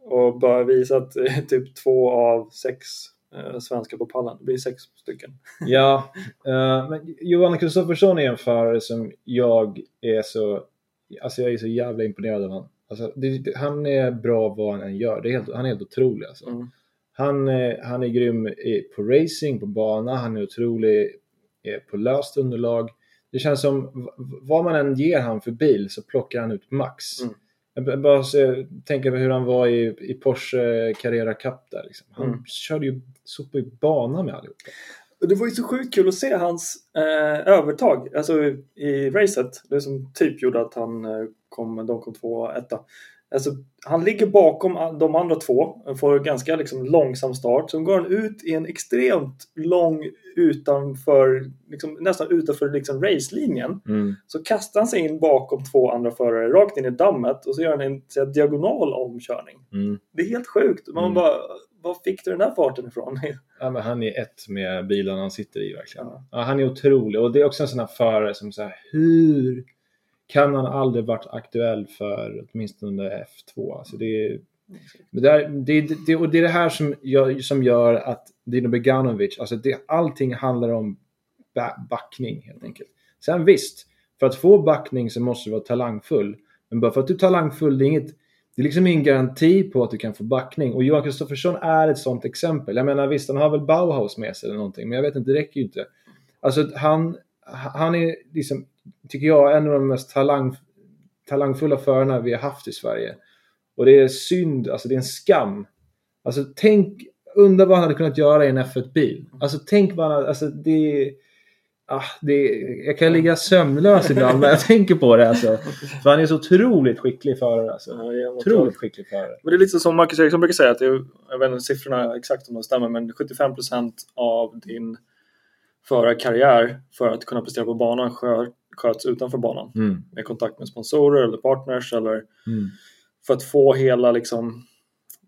[SPEAKER 1] Och bara visa att eh, typ två av sex eh, svenskar på pallen. Det blir sex stycken.
[SPEAKER 2] Ja, eh, men Johan Kristoffersson är en förare som jag är så, alltså jag är så jävla imponerad av honom. Alltså, det, han är bra vad han än gör. Är helt, han är helt otrolig alltså.
[SPEAKER 1] Mm.
[SPEAKER 2] Han, han är grym på racing, på bana, han är otrolig på löst underlag. Det känns som vad man än ger han för bil så plockar han ut max.
[SPEAKER 1] Mm.
[SPEAKER 2] Jag bara se, tänker på hur han var i, i Porsche Carrera Cup där. Liksom. Han
[SPEAKER 1] Mm.
[SPEAKER 2] körde ju sopig bana med allihopa.
[SPEAKER 1] Det var ju så sjukt kul att se hans eh, övertag alltså, i racet. Det som typ gjorde att han eh, kom, de kom två etta. Alltså, han ligger bakom de andra två, får ganska liksom, långsam start. Sen går han ut i en extremt lång utanför, liksom, nästan utanför liksom, racelinjen.
[SPEAKER 2] Mm.
[SPEAKER 1] Så kastar han sig in bakom två andra förare, rakt in i dammet och så gör han en här, diagonal omkörning.
[SPEAKER 2] Mm.
[SPEAKER 1] Det är helt sjukt. Man
[SPEAKER 2] Mm.
[SPEAKER 1] bara, var fick du den där farten ifrån?
[SPEAKER 2] Ja, han är ett med bilarna han sitter i verkligen.
[SPEAKER 1] Ja.
[SPEAKER 2] Ja, han är otrolig och det är också en sån här förare som säger hur kan han aldrig varit aktuell för åtminstone F2? Alltså det, är, men det, är, det, det, och det är det här som gör, som gör att Dino Beganovic, alltså det, allting handlar om ba, backning helt enkelt. Sen visst, för att få backning så måste du vara talangfull. Men bara för att du är talangfull, det är inget det är liksom ingen garanti på att du kan få backning. Och Johan Kristoffersson är ett sånt exempel. Jag menar visst, han har väl Bauhaus med sig eller någonting, men jag vet inte, det räcker ju inte. Alltså han, han är liksom, tycker jag, en av de mest talang, talangfulla förarna vi har haft i Sverige. Och det är synd, alltså det är en skam. Alltså tänk, undra vad han hade kunnat göra i en F1-bil. Alltså tänk vad han alltså det Ah, det, jag kan ligga sömnlös ibland när jag tänker på det. Alltså. För han är så otroligt skicklig förare. Alltså.
[SPEAKER 1] Ja,
[SPEAKER 2] Otroligt skicklig förare.
[SPEAKER 1] Men det är lite som Marcus Eriksson brukar säga, att det är, jag vet inte siffrorna exakt om de stämmer, men 75% av din förarkarriär för att kunna prestera på banan skö- sköts utanför banan.
[SPEAKER 2] Mm.
[SPEAKER 1] Med kontakt med sponsorer eller partners eller
[SPEAKER 2] Mm.
[SPEAKER 1] för att få hela liksom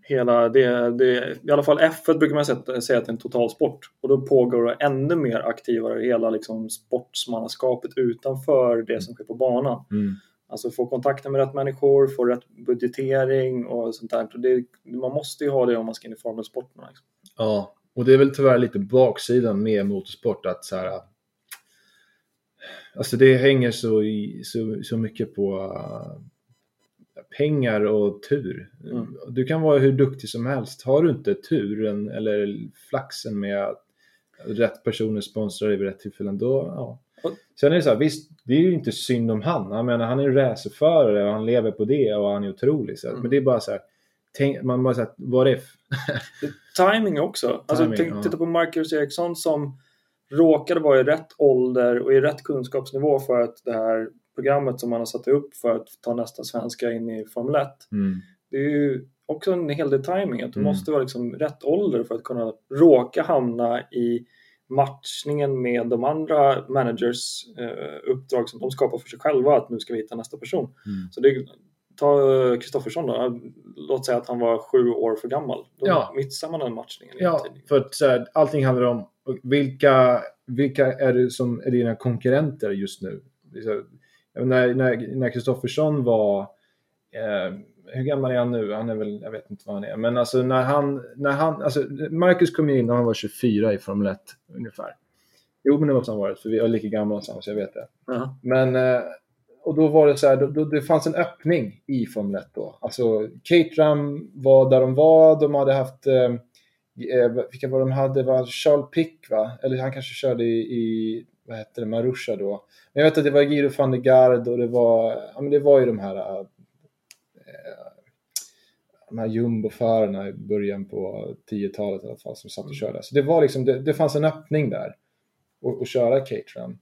[SPEAKER 1] Hela det, det, I alla fall F1 brukar man säga, säga att det är en totalsport. Och då pågår det ännu mer aktivare hela liksom sportsmannaskapet utanför det som sker på banan.
[SPEAKER 2] Mm.
[SPEAKER 1] Alltså få kontakter med rätt människor, få rätt budgetering och sånt där. Det, man måste ju ha det om man ska in i formelsporterna. Liksom.
[SPEAKER 2] Ja, och det är väl tyvärr lite baksidan med motorsport att så här. Alltså det hänger så, så, så mycket på uh, pengar och tur.
[SPEAKER 1] Mm.
[SPEAKER 2] Du kan vara hur duktig som helst. Har du inte turen eller flaxen med att rätt personer sponsrar dig vid rätt tillfällen, då ja. Sen är det så här, visst, det är ju inte synd om han. Jag menar, han är racerförare och han lever på det och han är otrolig. Så.
[SPEAKER 1] Mm.
[SPEAKER 2] Men det är bara så här, tänk, man bara säger what if?
[SPEAKER 1] Timing också. Alltså,
[SPEAKER 2] Timing,
[SPEAKER 1] tänk,
[SPEAKER 2] ja.
[SPEAKER 1] Titta på Marcus Eriksson som råkade vara i rätt ålder och i rätt kunskapsnivå för att det här programmet som man har satt upp för att ta nästa svenska in i Formel 1.
[SPEAKER 2] Mm.
[SPEAKER 1] Det är ju också en hel del timing att du
[SPEAKER 2] Mm.
[SPEAKER 1] måste vara liksom rätt ålder för att kunna råka hamna i matchningen med de andra managers eh, uppdrag som de skapar för sig själva att nu ska vi hitta nästa person.
[SPEAKER 2] Mm.
[SPEAKER 1] Så det, ta Kristoffersson då, låt säga att han var sju år för gammal. Då
[SPEAKER 2] Ja.
[SPEAKER 1] missar man den matchningen.
[SPEAKER 2] Ja, för att så här, allting handlar om vilka, vilka är det som är dina konkurrenter just nu? Så, när när när Kristoffersson var, eh, hur gammal är han nu? Han är väl, jag vet inte vad han är, men alltså när han, när han, alltså Marcus kom in när han var 24 i Formel 1 ungefär. Jo, men det måste han ha varit, för vi är lika gamla någonstans, jag vet det.
[SPEAKER 1] Ja.
[SPEAKER 2] Men, eh, och då var det så här, då, då, det fanns en öppning i Formel 1 då. Alltså, Caterham var där de var, de hade haft, eh, eh, vilka var de hade, det var Charles Pick va? Eller han kanske körde i, i vad hette det, Marusha då. Men jag vet att det var Giro van der Garde och det var, ja men det var ju de här eh, de här jumboförarna i början på 10-talet i alla fall som satt och körde. Så det var liksom, det, det fanns en öppning där att att köra Caterham.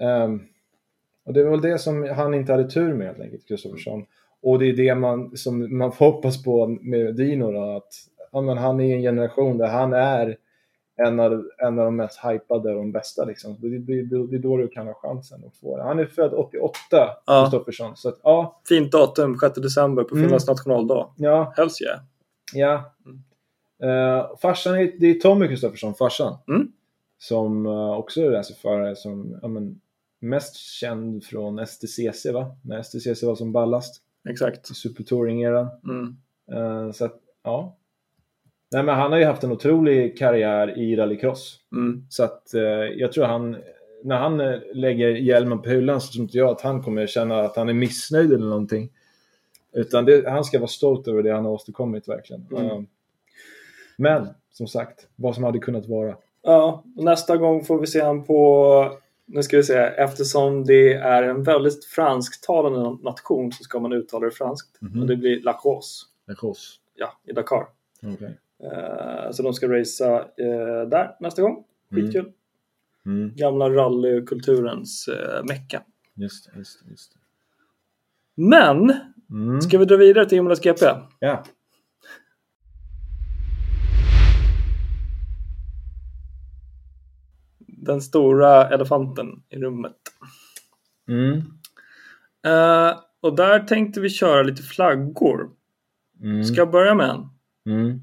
[SPEAKER 2] Ehm, och det var väl det som han inte hade tur med helt enkelt, Kristoffersson. Och det är det man, som man får hoppas på med Dino då, att ja, men han är i en generation där han är en av, en av de mest hypade och de bästa. Liksom. Det, det, det, det är då du kan ha chansen att få det. Han är född 88,
[SPEAKER 1] Ja.
[SPEAKER 2] Kristoffersson. Så att, ja,
[SPEAKER 1] Fint datum, 6 december på
[SPEAKER 2] Mm.
[SPEAKER 1] Finlands nationaldag.
[SPEAKER 2] ja,
[SPEAKER 1] Hells yeah.
[SPEAKER 2] Ja. Uh, farsan är, det är Tommy Kristoffersson, farsan.
[SPEAKER 1] Mm.
[SPEAKER 2] Som uh, också är racerförare som ja, men, mest känd från STCC va? När STCC var som ballast
[SPEAKER 1] Exakt.
[SPEAKER 2] i Super Touring-eran.
[SPEAKER 1] Mm.
[SPEAKER 2] Eh, så att, ja. Nej men han har ju haft en otrolig karriär i rallycross.
[SPEAKER 1] Mm.
[SPEAKER 2] Så att eh, jag tror han, när han eh, lägger hjälmen på hyllan så tror inte jag att han kommer känna att han är missnöjd eller någonting. Utan det, han ska vara stolt över det han har åstadkommit verkligen.
[SPEAKER 1] Mm.
[SPEAKER 2] Eh, men som sagt, vad som hade kunnat vara.
[SPEAKER 1] Ja, nästa gång får vi se han på... Nu ska vi se, eftersom det är en väldigt fransktalande nation så ska man uttala det franskt.
[SPEAKER 2] Mhm.
[SPEAKER 1] Och det blir La Rose,
[SPEAKER 2] Rallycross.
[SPEAKER 1] ja, i Dakar.
[SPEAKER 2] Okej.
[SPEAKER 1] Eh, så de ska racea eh, där nästa gång.
[SPEAKER 2] Mm.
[SPEAKER 1] Skitkul.
[SPEAKER 2] Mm.
[SPEAKER 1] Gamla rallykulturens uh, mecka.
[SPEAKER 2] Just just. Just.
[SPEAKER 1] Men,
[SPEAKER 2] Mm.
[SPEAKER 1] ska vi dra vidare till Imolas GP?
[SPEAKER 2] Ja.
[SPEAKER 1] Den stora elefanten i rummet.
[SPEAKER 2] Mm.
[SPEAKER 1] Eh, och där tänkte vi köra lite flaggor.
[SPEAKER 2] Mm.
[SPEAKER 1] Ska jag börja med en?
[SPEAKER 2] Mm.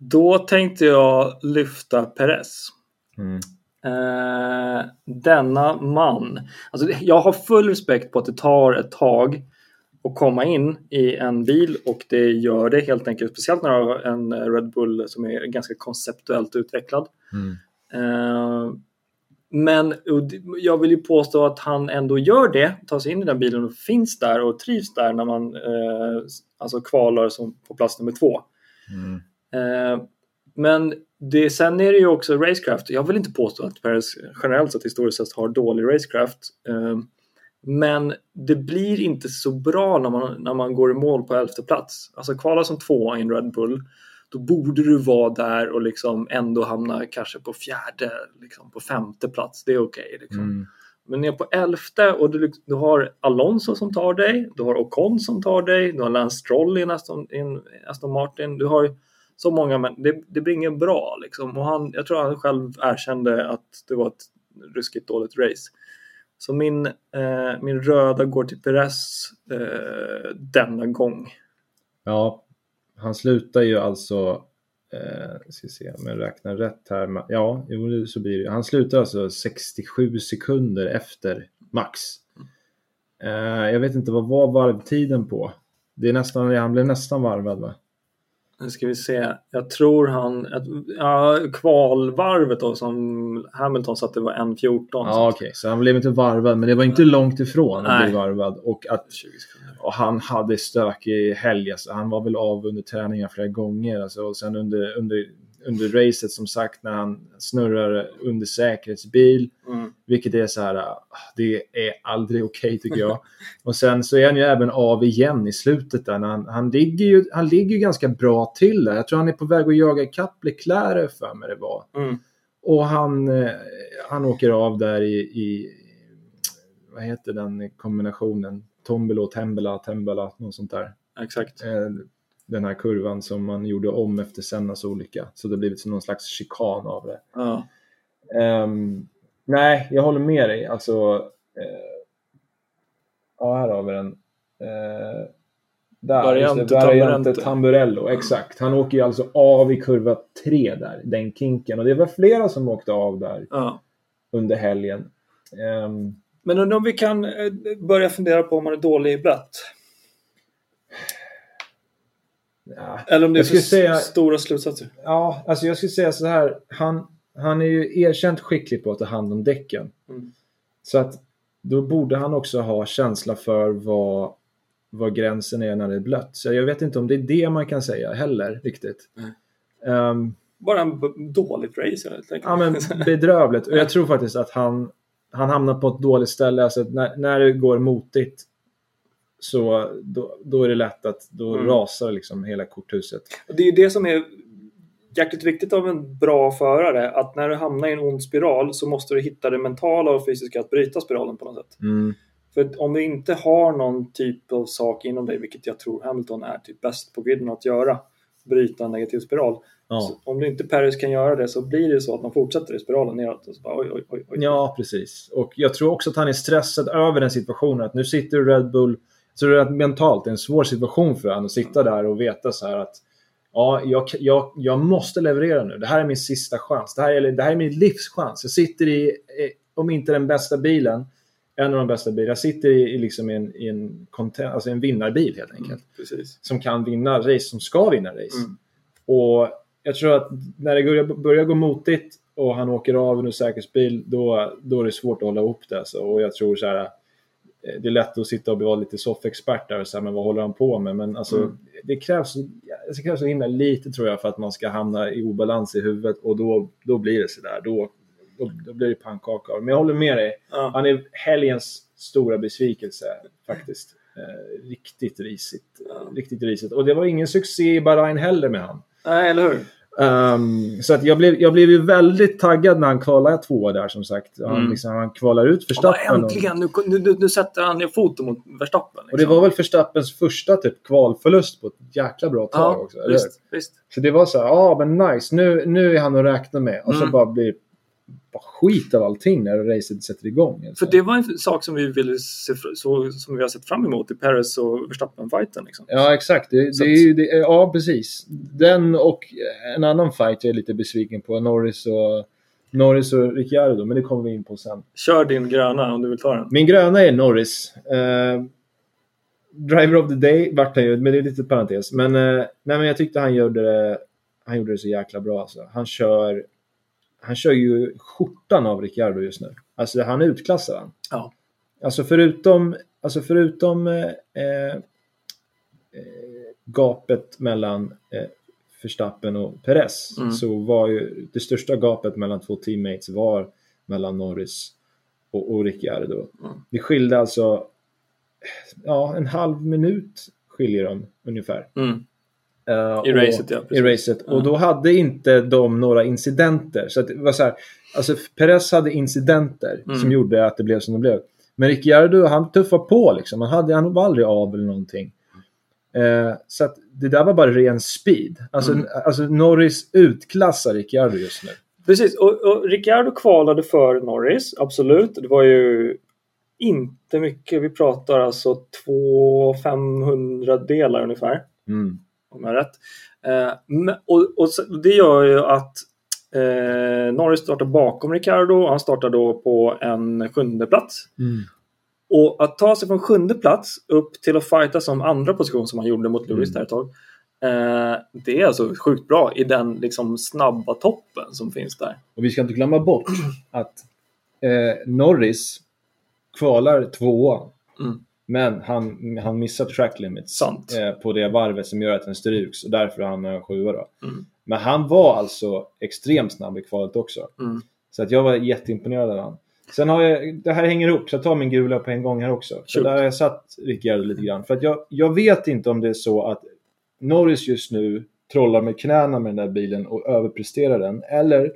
[SPEAKER 1] Då tänkte jag lyfta Perez.
[SPEAKER 2] Mm.
[SPEAKER 1] Eh, denna man. Alltså, jag har full respekt på att det tar ett tag att komma in i en bil och det gör det helt enkelt. Speciellt när du har en Red Bull som är ganska konceptuellt utvecklad.
[SPEAKER 2] Mm.
[SPEAKER 1] Eh, men jag vill ju påstå att han ändå gör det, tar sig in i den bilen och finns där och trivs där när man eh, alltså kvalar som på plats nummer två.
[SPEAKER 2] Mm.
[SPEAKER 1] Eh, men det, sen är det ju också racecraft. Jag vill inte påstå att Perez generellt sett historiskt sett har dålig racecraft. Eh, men det blir inte så bra när man, när man går i mål på elfte plats. Alltså kvala som tvåa i en Red Bull, då borde du vara där och liksom ändå hamna kanske på fjärde, liksom på femte plats. Det är okej. liksom.
[SPEAKER 2] Mm.
[SPEAKER 1] Men ner på elfte och du, du har Alonso som tar dig, du har Ocon som tar dig, du har Lance Stroll i Aston, Aston Martin. Du har så många, men det, det blir inget bra liksom. Och han, jag tror han själv erkände att det var ett ruskigt dåligt race. Så min, eh, min röda går till Perez eh, denna gång.
[SPEAKER 2] Ja, han slutar ju alltså, eh, ska se om jag räknar rätt här. Ja, jo, så blir det. Han slutar alltså 67 sekunder efter max. Eh, jag vet inte, vad var varvtiden på? Det är nästan, han blev nästan varvad va?
[SPEAKER 1] Nu ska vi se. Jag tror han... att- Ja, kvalvarvet då som Hamilton satte var 1.14.
[SPEAKER 2] Ja, okej, så han blev inte varvad, men det var inte långt ifrån att bli varvad. Och att
[SPEAKER 1] 20 sekunder.
[SPEAKER 2] Och han hade stökig helg. Alltså. Han var väl av under träningar flera gånger. Alltså. Och sen under, under, under racet som sagt när han snurrar under säkerhetsbil.
[SPEAKER 1] Mm.
[SPEAKER 2] Vilket är så här, ah, det är aldrig okej tycker jag. och sen så är han ju även av igen i slutet där. Han, han, ligger ju, han ligger ju ganska bra till där. Jag tror han är på väg att jaga ikapp Leclerc för mig det var.
[SPEAKER 1] Mm.
[SPEAKER 2] Och han, eh, han åker av där i, i vad heter den kombinationen? Tombolo, Tembela, Tembela, något sånt där.
[SPEAKER 1] Exakt.
[SPEAKER 2] Den här kurvan som man gjorde om efter Sennas olycka. Så det har blivit som någon slags chikan av det.
[SPEAKER 1] Ja.
[SPEAKER 2] Ehm, nej, jag håller med dig. Alltså, eh, ja, här har vi den. Eh, där,
[SPEAKER 1] Variante
[SPEAKER 2] det, variante
[SPEAKER 1] Tamburello.
[SPEAKER 2] Tamburello. Exakt. Han åker ju alltså av i kurva 3 där, den kinken. Och det var flera som åkte av där
[SPEAKER 1] Ja.
[SPEAKER 2] under helgen. Ehm,
[SPEAKER 1] Men undrar om vi kan eh, börja fundera på om man är dålig i blött?
[SPEAKER 2] Ja,
[SPEAKER 1] Eller om det är för
[SPEAKER 2] säga-
[SPEAKER 1] stora slutsatser?
[SPEAKER 2] Ja, alltså jag skulle säga så här. Han, han är ju erkänt skicklig på att ta hand om däcken.
[SPEAKER 1] Mm.
[SPEAKER 2] Så att då borde han också ha känsla för vad, vad gränsen är när det är blött. Så jag vet inte om det är det man kan säga heller riktigt.
[SPEAKER 1] Nej.
[SPEAKER 2] Ehm,
[SPEAKER 1] Bara en dåligt race helt enkelt.
[SPEAKER 2] ja men bedrövligt. Och jag tror faktiskt att han, han hamnar på ett dåligt ställe. Alltså när, när det går motigt så då, då är det lätt att då
[SPEAKER 1] Mm.
[SPEAKER 2] rasar liksom hela korthuset.
[SPEAKER 1] Och det är ju det som är jäkligt viktigt av en bra förare. Att när du hamnar i en ond spiral så måste du hitta det mentala och fysiska att bryta spiralen på något sätt.
[SPEAKER 2] Mm.
[SPEAKER 1] För om du inte har någon typ av sak inom dig, vilket jag tror Hamilton är typ bäst på griden att göra, bryta en negativ spiral.
[SPEAKER 2] Ja.
[SPEAKER 1] Om du inte Paris kan göra det så blir det så att man fortsätter i spiralen neråt. Och så bara, oj, oj, oj, oj.
[SPEAKER 2] Ja, precis. Och jag tror också att han är stressad över den situationen. Att nu sitter Red Bull... Så det är mentalt det är en svår situation för honom att sitta där och veta så här att ja, jag, jag, jag måste leverera nu. Det här är min sista chans. Det här är, det här är min livschans. Jag sitter i, om inte den bästa bilen, en av de bästa bilarna. Jag sitter i, i, liksom en, i en, content, alltså en vinnarbil helt enkelt.
[SPEAKER 1] Mm.
[SPEAKER 2] Som kan vinna race, som ska vinna race.
[SPEAKER 1] Mm.
[SPEAKER 2] Och jag tror att när det börjar, börjar gå motigt och han åker av under säkerhetsbil, då, då är det svårt att hålla ihop det. Alltså. Och jag tror så här, det är lätt att sitta och vara lite soffexpert där och säga, men vad håller han på med? Men alltså,
[SPEAKER 1] Mm.
[SPEAKER 2] det krävs, det krävs så himla lite tror jag för att man ska hamna i obalans i huvudet och då, då blir det sådär. Då, då, då blir det pannkaka. Men jag håller med dig.
[SPEAKER 1] Ja.
[SPEAKER 2] Han är helgens stora besvikelse faktiskt. Eh, riktigt risigt.
[SPEAKER 1] Ja.
[SPEAKER 2] Riktigt risigt. Och det var ingen succé i Bahrain heller med han.
[SPEAKER 1] Nej, eller hur?
[SPEAKER 2] Ehm, så att jag, blev, jag blev ju väldigt taggad när han kvalade tvåa där som sagt. Han,
[SPEAKER 1] Mm.
[SPEAKER 2] liksom, han kvalar ut
[SPEAKER 1] Och
[SPEAKER 2] Verstappen. Och,
[SPEAKER 1] äntligen! Nu, nu, nu, nu sätter han ner foten mot Verstappen.
[SPEAKER 2] och det var väl Verstappens första typ kvalförlust på ett jäkla bra tag
[SPEAKER 1] ja,
[SPEAKER 2] också.
[SPEAKER 1] visst, visst.
[SPEAKER 2] Så det var så här, ja men nice, nu, nu är han att räkna med. Och så
[SPEAKER 1] Mm.
[SPEAKER 2] bara blir det bara skit av allting när racet sätter igång.
[SPEAKER 1] För det var en sak som vi ville se, så, som vi har sett fram emot i Paris och Verstappen-fighten. Liksom.
[SPEAKER 2] Ja, exakt. Det, det är det, ja, precis. Den och en annan fight jag är lite besviken på. Norris och, Norris och Ricciardo, men det kommer vi in på sen.
[SPEAKER 1] Kör din gröna om du vill ta den.
[SPEAKER 2] Min gröna är Norris. Eh, driver of the day vart han ju, men det är lite parentes. Men, eh, nej, men jag tyckte han gjorde, det, han gjorde det så jäkla bra. Alltså. Han, kör, han kör ju skjortan av Ricciardo just nu. Alltså han utklassar han.
[SPEAKER 1] Ja.
[SPEAKER 2] Alltså förutom, alltså förutom eh, eh, gapet mellan eh, Verstappen och Perez
[SPEAKER 1] Mm.
[SPEAKER 2] så var ju det största gapet mellan två teammates var mellan Norris och, och Ricciardo.
[SPEAKER 1] Mm.
[SPEAKER 2] Det skilde alltså ja, en halv minut skiljer de ungefär.
[SPEAKER 1] Mm.
[SPEAKER 2] Eh,
[SPEAKER 1] I
[SPEAKER 2] och-
[SPEAKER 1] racet, ja.
[SPEAKER 2] i racet.
[SPEAKER 1] Ja.
[SPEAKER 2] Och då hade inte de några incidenter. Så det var så här, alltså Perez hade incidenter
[SPEAKER 1] Mm.
[SPEAKER 2] som gjorde att det blev som det blev. Men Ricciardo, han tuffade på liksom. Han, hade, han var aldrig av eller någonting. Eh, så att det där var bara ren speed. Alltså,
[SPEAKER 1] Mm.
[SPEAKER 2] alltså Norris utklassar Ricciardo just nu.
[SPEAKER 1] Precis, och, och Ricciardo kvalade för Norris, absolut. Det var ju inte mycket. Vi pratar alltså 200-500 delar ungefär,
[SPEAKER 2] Mm.
[SPEAKER 1] Om jag har rätt. Eh, och, och det gör ju att eh, Norris startar bakom Ricciardo. Han startar då på en sjunde plats.
[SPEAKER 2] Mm.
[SPEAKER 1] Och att ta sig från sjunde plats upp till att fighta som andra position som han gjorde mot Lewis
[SPEAKER 2] Mm.
[SPEAKER 1] där ett tag. Eh, det är alltså sjukt bra i den liksom snabba toppen som finns där.
[SPEAKER 2] Och vi ska inte glömma bort att eh, Norris kvalar tvåa.
[SPEAKER 1] Mm.
[SPEAKER 2] Men han, han missar track limits
[SPEAKER 1] Sant.
[SPEAKER 2] eh, på det varvet som gör att den stryks och därför hamnar han sjua då.
[SPEAKER 1] Mm.
[SPEAKER 2] Men han var alltså extremt snabb i kvalet också.
[SPEAKER 1] Mm.
[SPEAKER 2] Så att jag var jätteimponerad av honom. Sen har jag, det här hänger ihop, så jag tar min gula på en gång här också. Så
[SPEAKER 1] Shoot.
[SPEAKER 2] där har jag satt Ricciardo lite grann. För att jag, jag vet inte om det är så att Norris just nu trollar med knäna med den där bilen och överpresterar den. Eller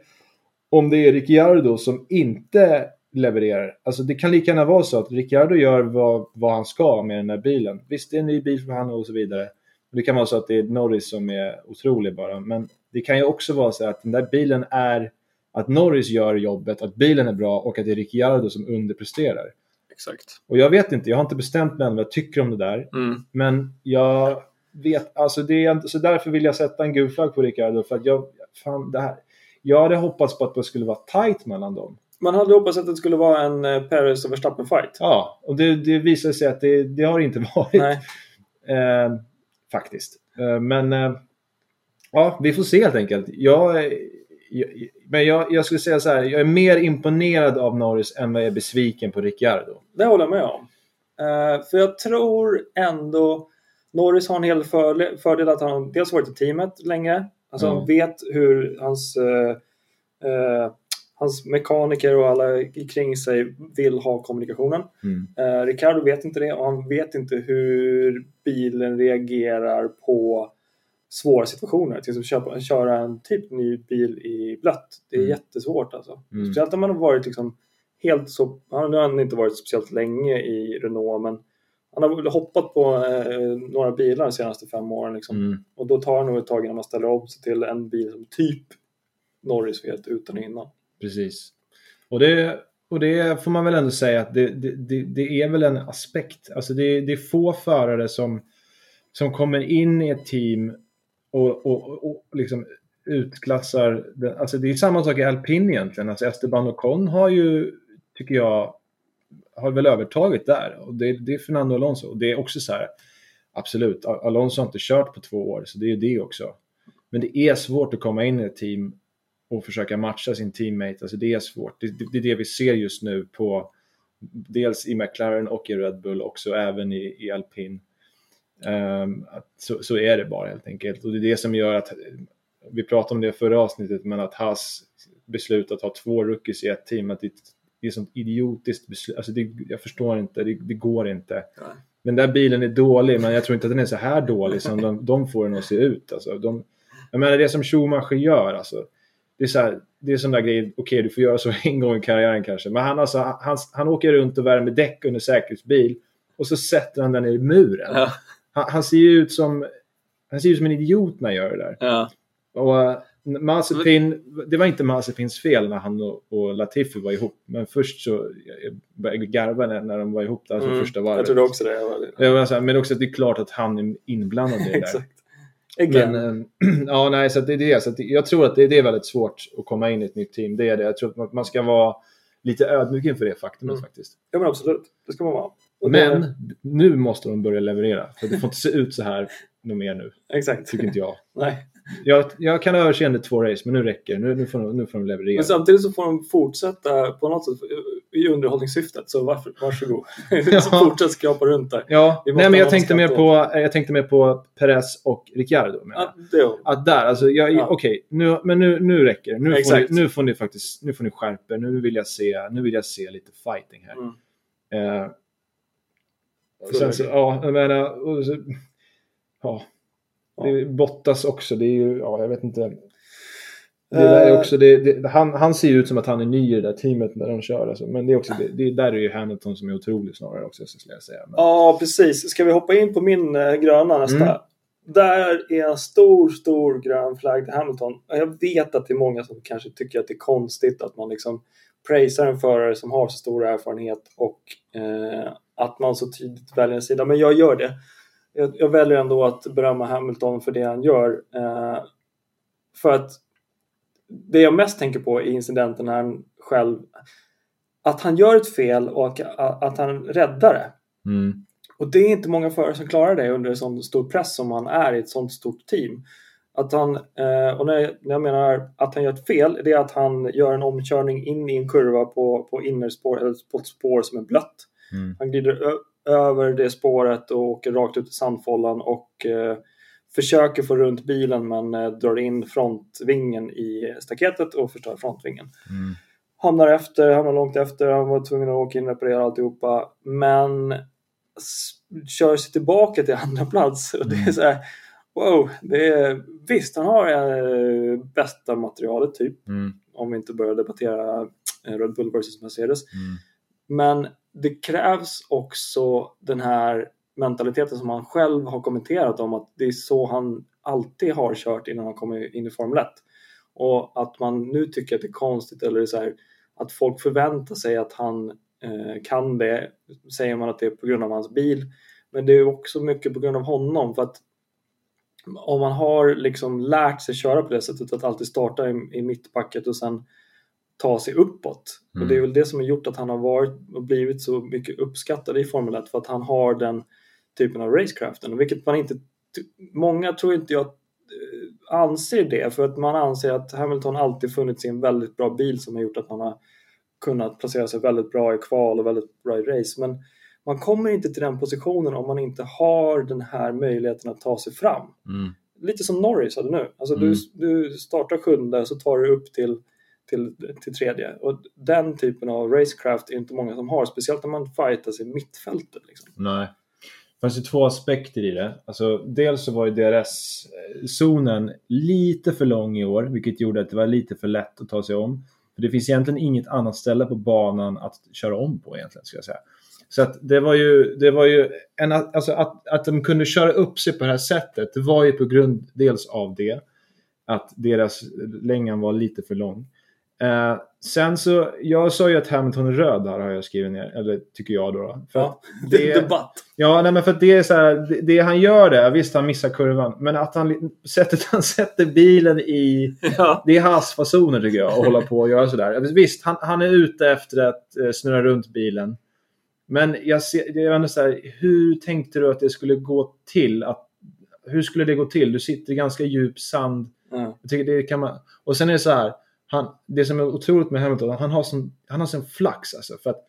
[SPEAKER 2] om det är Ricciardo som inte levererar. Alltså det kan lika gärna vara så att Ricciardo gör vad, vad han ska med den här bilen. Visst, det är en ny bil för han och så vidare. Det kan vara så att det är Norris som är otrolig bara. Men det kan ju också vara så att den där bilen är att Norris gör jobbet, att bilen är bra och att det är Ricciardo som underpresterar.
[SPEAKER 1] Exakt.
[SPEAKER 2] Och jag vet inte, jag har inte bestämt mig än vad jag tycker om det där.
[SPEAKER 1] Mm.
[SPEAKER 2] Men jag vet, alltså det är inte, så därför vill jag sätta en gul flagg på Ricciardo för att jag, fan det här. Jag hade hoppats på att det skulle vara tight mellan dem.
[SPEAKER 1] Man hade hoppats att det skulle vara en eh, Perez och Verstappen-fight.
[SPEAKER 2] Ja, och det, det visar sig att det, det har inte varit. Eh, faktiskt. Eh, men eh, ja, vi får se helt enkelt. Jag, jag, men jag, jag skulle säga så här, jag är mer imponerad av Norris än vad jag är besviken på Ricciardo.
[SPEAKER 1] Det håller jag med om. Eh, för jag tror ändå Norris har en hel fördel, fördel att han dels varit i teamet länge. Alltså
[SPEAKER 2] Ja.
[SPEAKER 1] han vet hur hans, eh, eh, hans mekaniker och alla kring sig vill ha kommunikationen.
[SPEAKER 2] Mm.
[SPEAKER 1] Eh, Ricardo vet inte det och han vet inte hur bilen reagerar på svåra situationer. Till exempel köpa, köra en typ ny bil i blött. Det är
[SPEAKER 2] Mm.
[SPEAKER 1] jättesvårt alltså.
[SPEAKER 2] Mm.
[SPEAKER 1] Speciellt om man har varit liksom helt så... han- har inte varit speciellt länge i Renault men han har hoppat på eh, några bilar de senaste fem åren. Liksom.
[SPEAKER 2] Mm.
[SPEAKER 1] Och då tar det nog ett tag innan man ställer om sig till en bil som typ Norris vet utan och innan.
[SPEAKER 2] Precis. Och det, och det får man väl ändå säga att det, det, det, det är väl en aspekt. Alltså det, det är få förare som, som kommer in i ett team och, och, och liksom utklassar. Alltså det är samma sak i alpin egentligen. Alltså Esteban Ocon har ju, tycker jag, har väl övertaget där. Och det, det är Fernando Alonso. Och det är också så här, absolut, Alonso har inte kört på två år, så det är ju det också. Men det är svårt att komma in i ett team och försöka matcha sin teammate. Alltså det är svårt. Det, det, det är det vi ser just nu på dels i McLaren och i Red Bull också även i, i alpin. Att så, så är det bara helt enkelt. Och det är det som gör att, vi pratade om det förra avsnittet, men att Haas beslut att ha två rookies i ett team, att det, det är sånt idiotiskt beslut. Alltså det, jag förstår inte, det, det går inte. Den där bilen är dålig, men jag tror inte att den är så här dålig som de, de får den att se ut. Alltså, de, jag menar det som Schumacher gör, alltså, det är så här, det är sån där grej, okej du får göra så en gång i karriären kanske, men han, alltså, han, han åker runt och värmer däck under säkerhetsbil och så sätter han den i muren.
[SPEAKER 1] Ja.
[SPEAKER 2] Han, han ser ju ut som han ser ut som en idiot när han gör det där.
[SPEAKER 1] Ja.
[SPEAKER 2] Och uh, Mazepin, det var inte Mazepins fel när han och, och Latifi var ihop. Men först så jag började jag garva när, de var ihop där, alltså
[SPEAKER 1] Mm,
[SPEAKER 2] första varvet.
[SPEAKER 1] Jag trodde också det. Jag var-
[SPEAKER 2] men också att det är klart att han är inblandad i det där.
[SPEAKER 1] Again.
[SPEAKER 2] Men, eh, ja, nej, så det är det. Så jag tror att det, det är väldigt svårt att komma in i ett nytt team. Det är det. Jag tror att man- ska vara lite ödmjuk inför det faktumet
[SPEAKER 1] Mm.
[SPEAKER 2] faktiskt.
[SPEAKER 1] Ja men absolut, det ska man vara. Och
[SPEAKER 2] Men nu måste de börja leverera. För det får inte se ut så här något mer nu.
[SPEAKER 1] Exakt.
[SPEAKER 2] Tycker inte jag.
[SPEAKER 1] Nej.
[SPEAKER 2] Jag, jag kan överseende två race, men nu räcker. Nu, nu, får de, nu får de leverera.
[SPEAKER 1] Men samtidigt så får de fortsätta på något sätt i underhållningssyftet. Så varför, varsågod.
[SPEAKER 2] Ja.
[SPEAKER 1] så fortsätt skrapa runt där.
[SPEAKER 2] Ja, nej, men jag
[SPEAKER 1] ha
[SPEAKER 2] tänkte, mer på, jag tänkte mer på Perez och Ricciardo.
[SPEAKER 1] Ja, det
[SPEAKER 2] Att där, alltså, jag,
[SPEAKER 1] Ja.
[SPEAKER 2] okej, nu, men nu, nu räcker det. Nu får, ni, nu får ni faktiskt nu får ni skärpa. Nu vill jag se, nu vill jag se lite fighting här.
[SPEAKER 1] Mm.
[SPEAKER 2] Eh, sen så, ja, jag menar, så, ja, det är Bottas också. Det är ju, ja, jag vet inte. Det där är
[SPEAKER 1] Eh.
[SPEAKER 2] också, det, det, han, han ser ju ut som att han är ny i det där teamet när de kör. Alltså. Men det är också, det, det, där är ju Hamilton som är otrolig snarare också, så skulle jag säga. Men,
[SPEAKER 1] Ja, precis. Ska vi hoppa in på min eh, gröna nästa?
[SPEAKER 2] Mm.
[SPEAKER 1] Där är en stor, stor grön flagg till Hamilton. Och Jag vet att det är många som kanske tycker att det är konstigt att man liksom prisar en förare som har så stor erfarenhet och eh, att man så tydligt väljer en sida. Men jag gör det. Jag, jag väljer ändå att berömma Hamilton för det han gör. Eh, för att det jag mest tänker på i incidenten är han själv att han gör ett fel och att han räddar det.
[SPEAKER 2] mm,
[SPEAKER 1] Och det är inte många förare som klarar det under en sån stor press som han är i ett sånt stort team. Att han, eh, och när jag, när jag menar att han gör ett fel, det är att han gör en omkörning in i en kurva på, på innerspår, eller på ett spår som är blött.
[SPEAKER 2] mm,
[SPEAKER 1] Han glider över det spåret och åker rakt ut i sandfållan och eh, försöker få runt bilen men eh, drar in frontvingen i staketet och förstör frontvingen
[SPEAKER 2] mm,
[SPEAKER 1] hamnar efter, hamnar långt efter, han var tvungen att åka in och reparera alltihopa. Men kör sig tillbaka till andra plats och det är
[SPEAKER 2] Mm.
[SPEAKER 1] så här, wow, det är, visst han har eh, bästa materialet typ.
[SPEAKER 2] mm,
[SPEAKER 1] om vi inte börjar debattera eh, Red Bull versus Mercedes.
[SPEAKER 2] Mm.
[SPEAKER 1] Men det krävs också den här mentaliteten som han själv har kommenterat om att det är så han alltid har kört innan han kom in i Formel 1. Och att man nu tycker att det är konstigt eller så här, att folk förväntar sig att han eh, kan det, säger man att det är på grund av hans bil. Men det är också mycket på grund av honom för att om man har liksom lärt sig köra på det sättet att alltid starta i, i mittpacket och sen ta sig uppåt.
[SPEAKER 2] Mm.
[SPEAKER 1] Och det är väl det som har gjort att han har varit och blivit så mycket uppskattad i Formel 1 för att han har den typen av racecraften. Vilket man inte, många tror inte jag eh, anser det för att man anser att Hamilton alltid funnits i en väldigt bra bil som har gjort att man har kunnat placera sig väldigt bra i kval och väldigt bra i race. Men man kommer inte till den positionen om man inte har den här möjligheten att ta sig fram.
[SPEAKER 2] Mm.
[SPEAKER 1] Lite som Norris hade nu. Alltså
[SPEAKER 2] Mm.
[SPEAKER 1] du, du startar sjunde och så tar du upp till, till, till tredje. Och den typen av racecraft är inte många som har. Speciellt när man fightas i mittfältet. Liksom.
[SPEAKER 2] Nej. Det fanns ju två aspekter i det. Alltså, dels så var ju DRS-zonen lite för lång i år, vilket gjorde att det var lite för lätt att ta sig om. För det finns egentligen inget annat ställe på banan att köra om på egentligen, ska jag säga. Så att det var ju, det var ju en, alltså att, att de kunde köra upp sig på det här sättet, det var ju på grund dels av det, att deras längan var lite för lång. Eh, sen så, jag sa ju att Hamilton är röd här har jag skrivit ner, eller tycker jag då. då. För
[SPEAKER 1] Ja, det debatt.
[SPEAKER 2] Ja, nej, men för det är så här, det, det han gör det, visst han missar kurvan, men att han sättet han sätter bilen i,
[SPEAKER 1] Ja.
[SPEAKER 2] det är hans fasoner tycker jag, att hålla på och göra sådär. Visst, han, han är ute efter att eh, snurra runt bilen. Men jag ser, är ändå så här, hur tänkte du att det skulle gå till? Att, hur skulle det gå till? Du sitter i ganska djup sand.
[SPEAKER 1] Ja.
[SPEAKER 2] Jag tycker det kan man... Och sen är det så här, han, det som är otroligt med Hamilton, han har sån, han har sån flax alltså. För att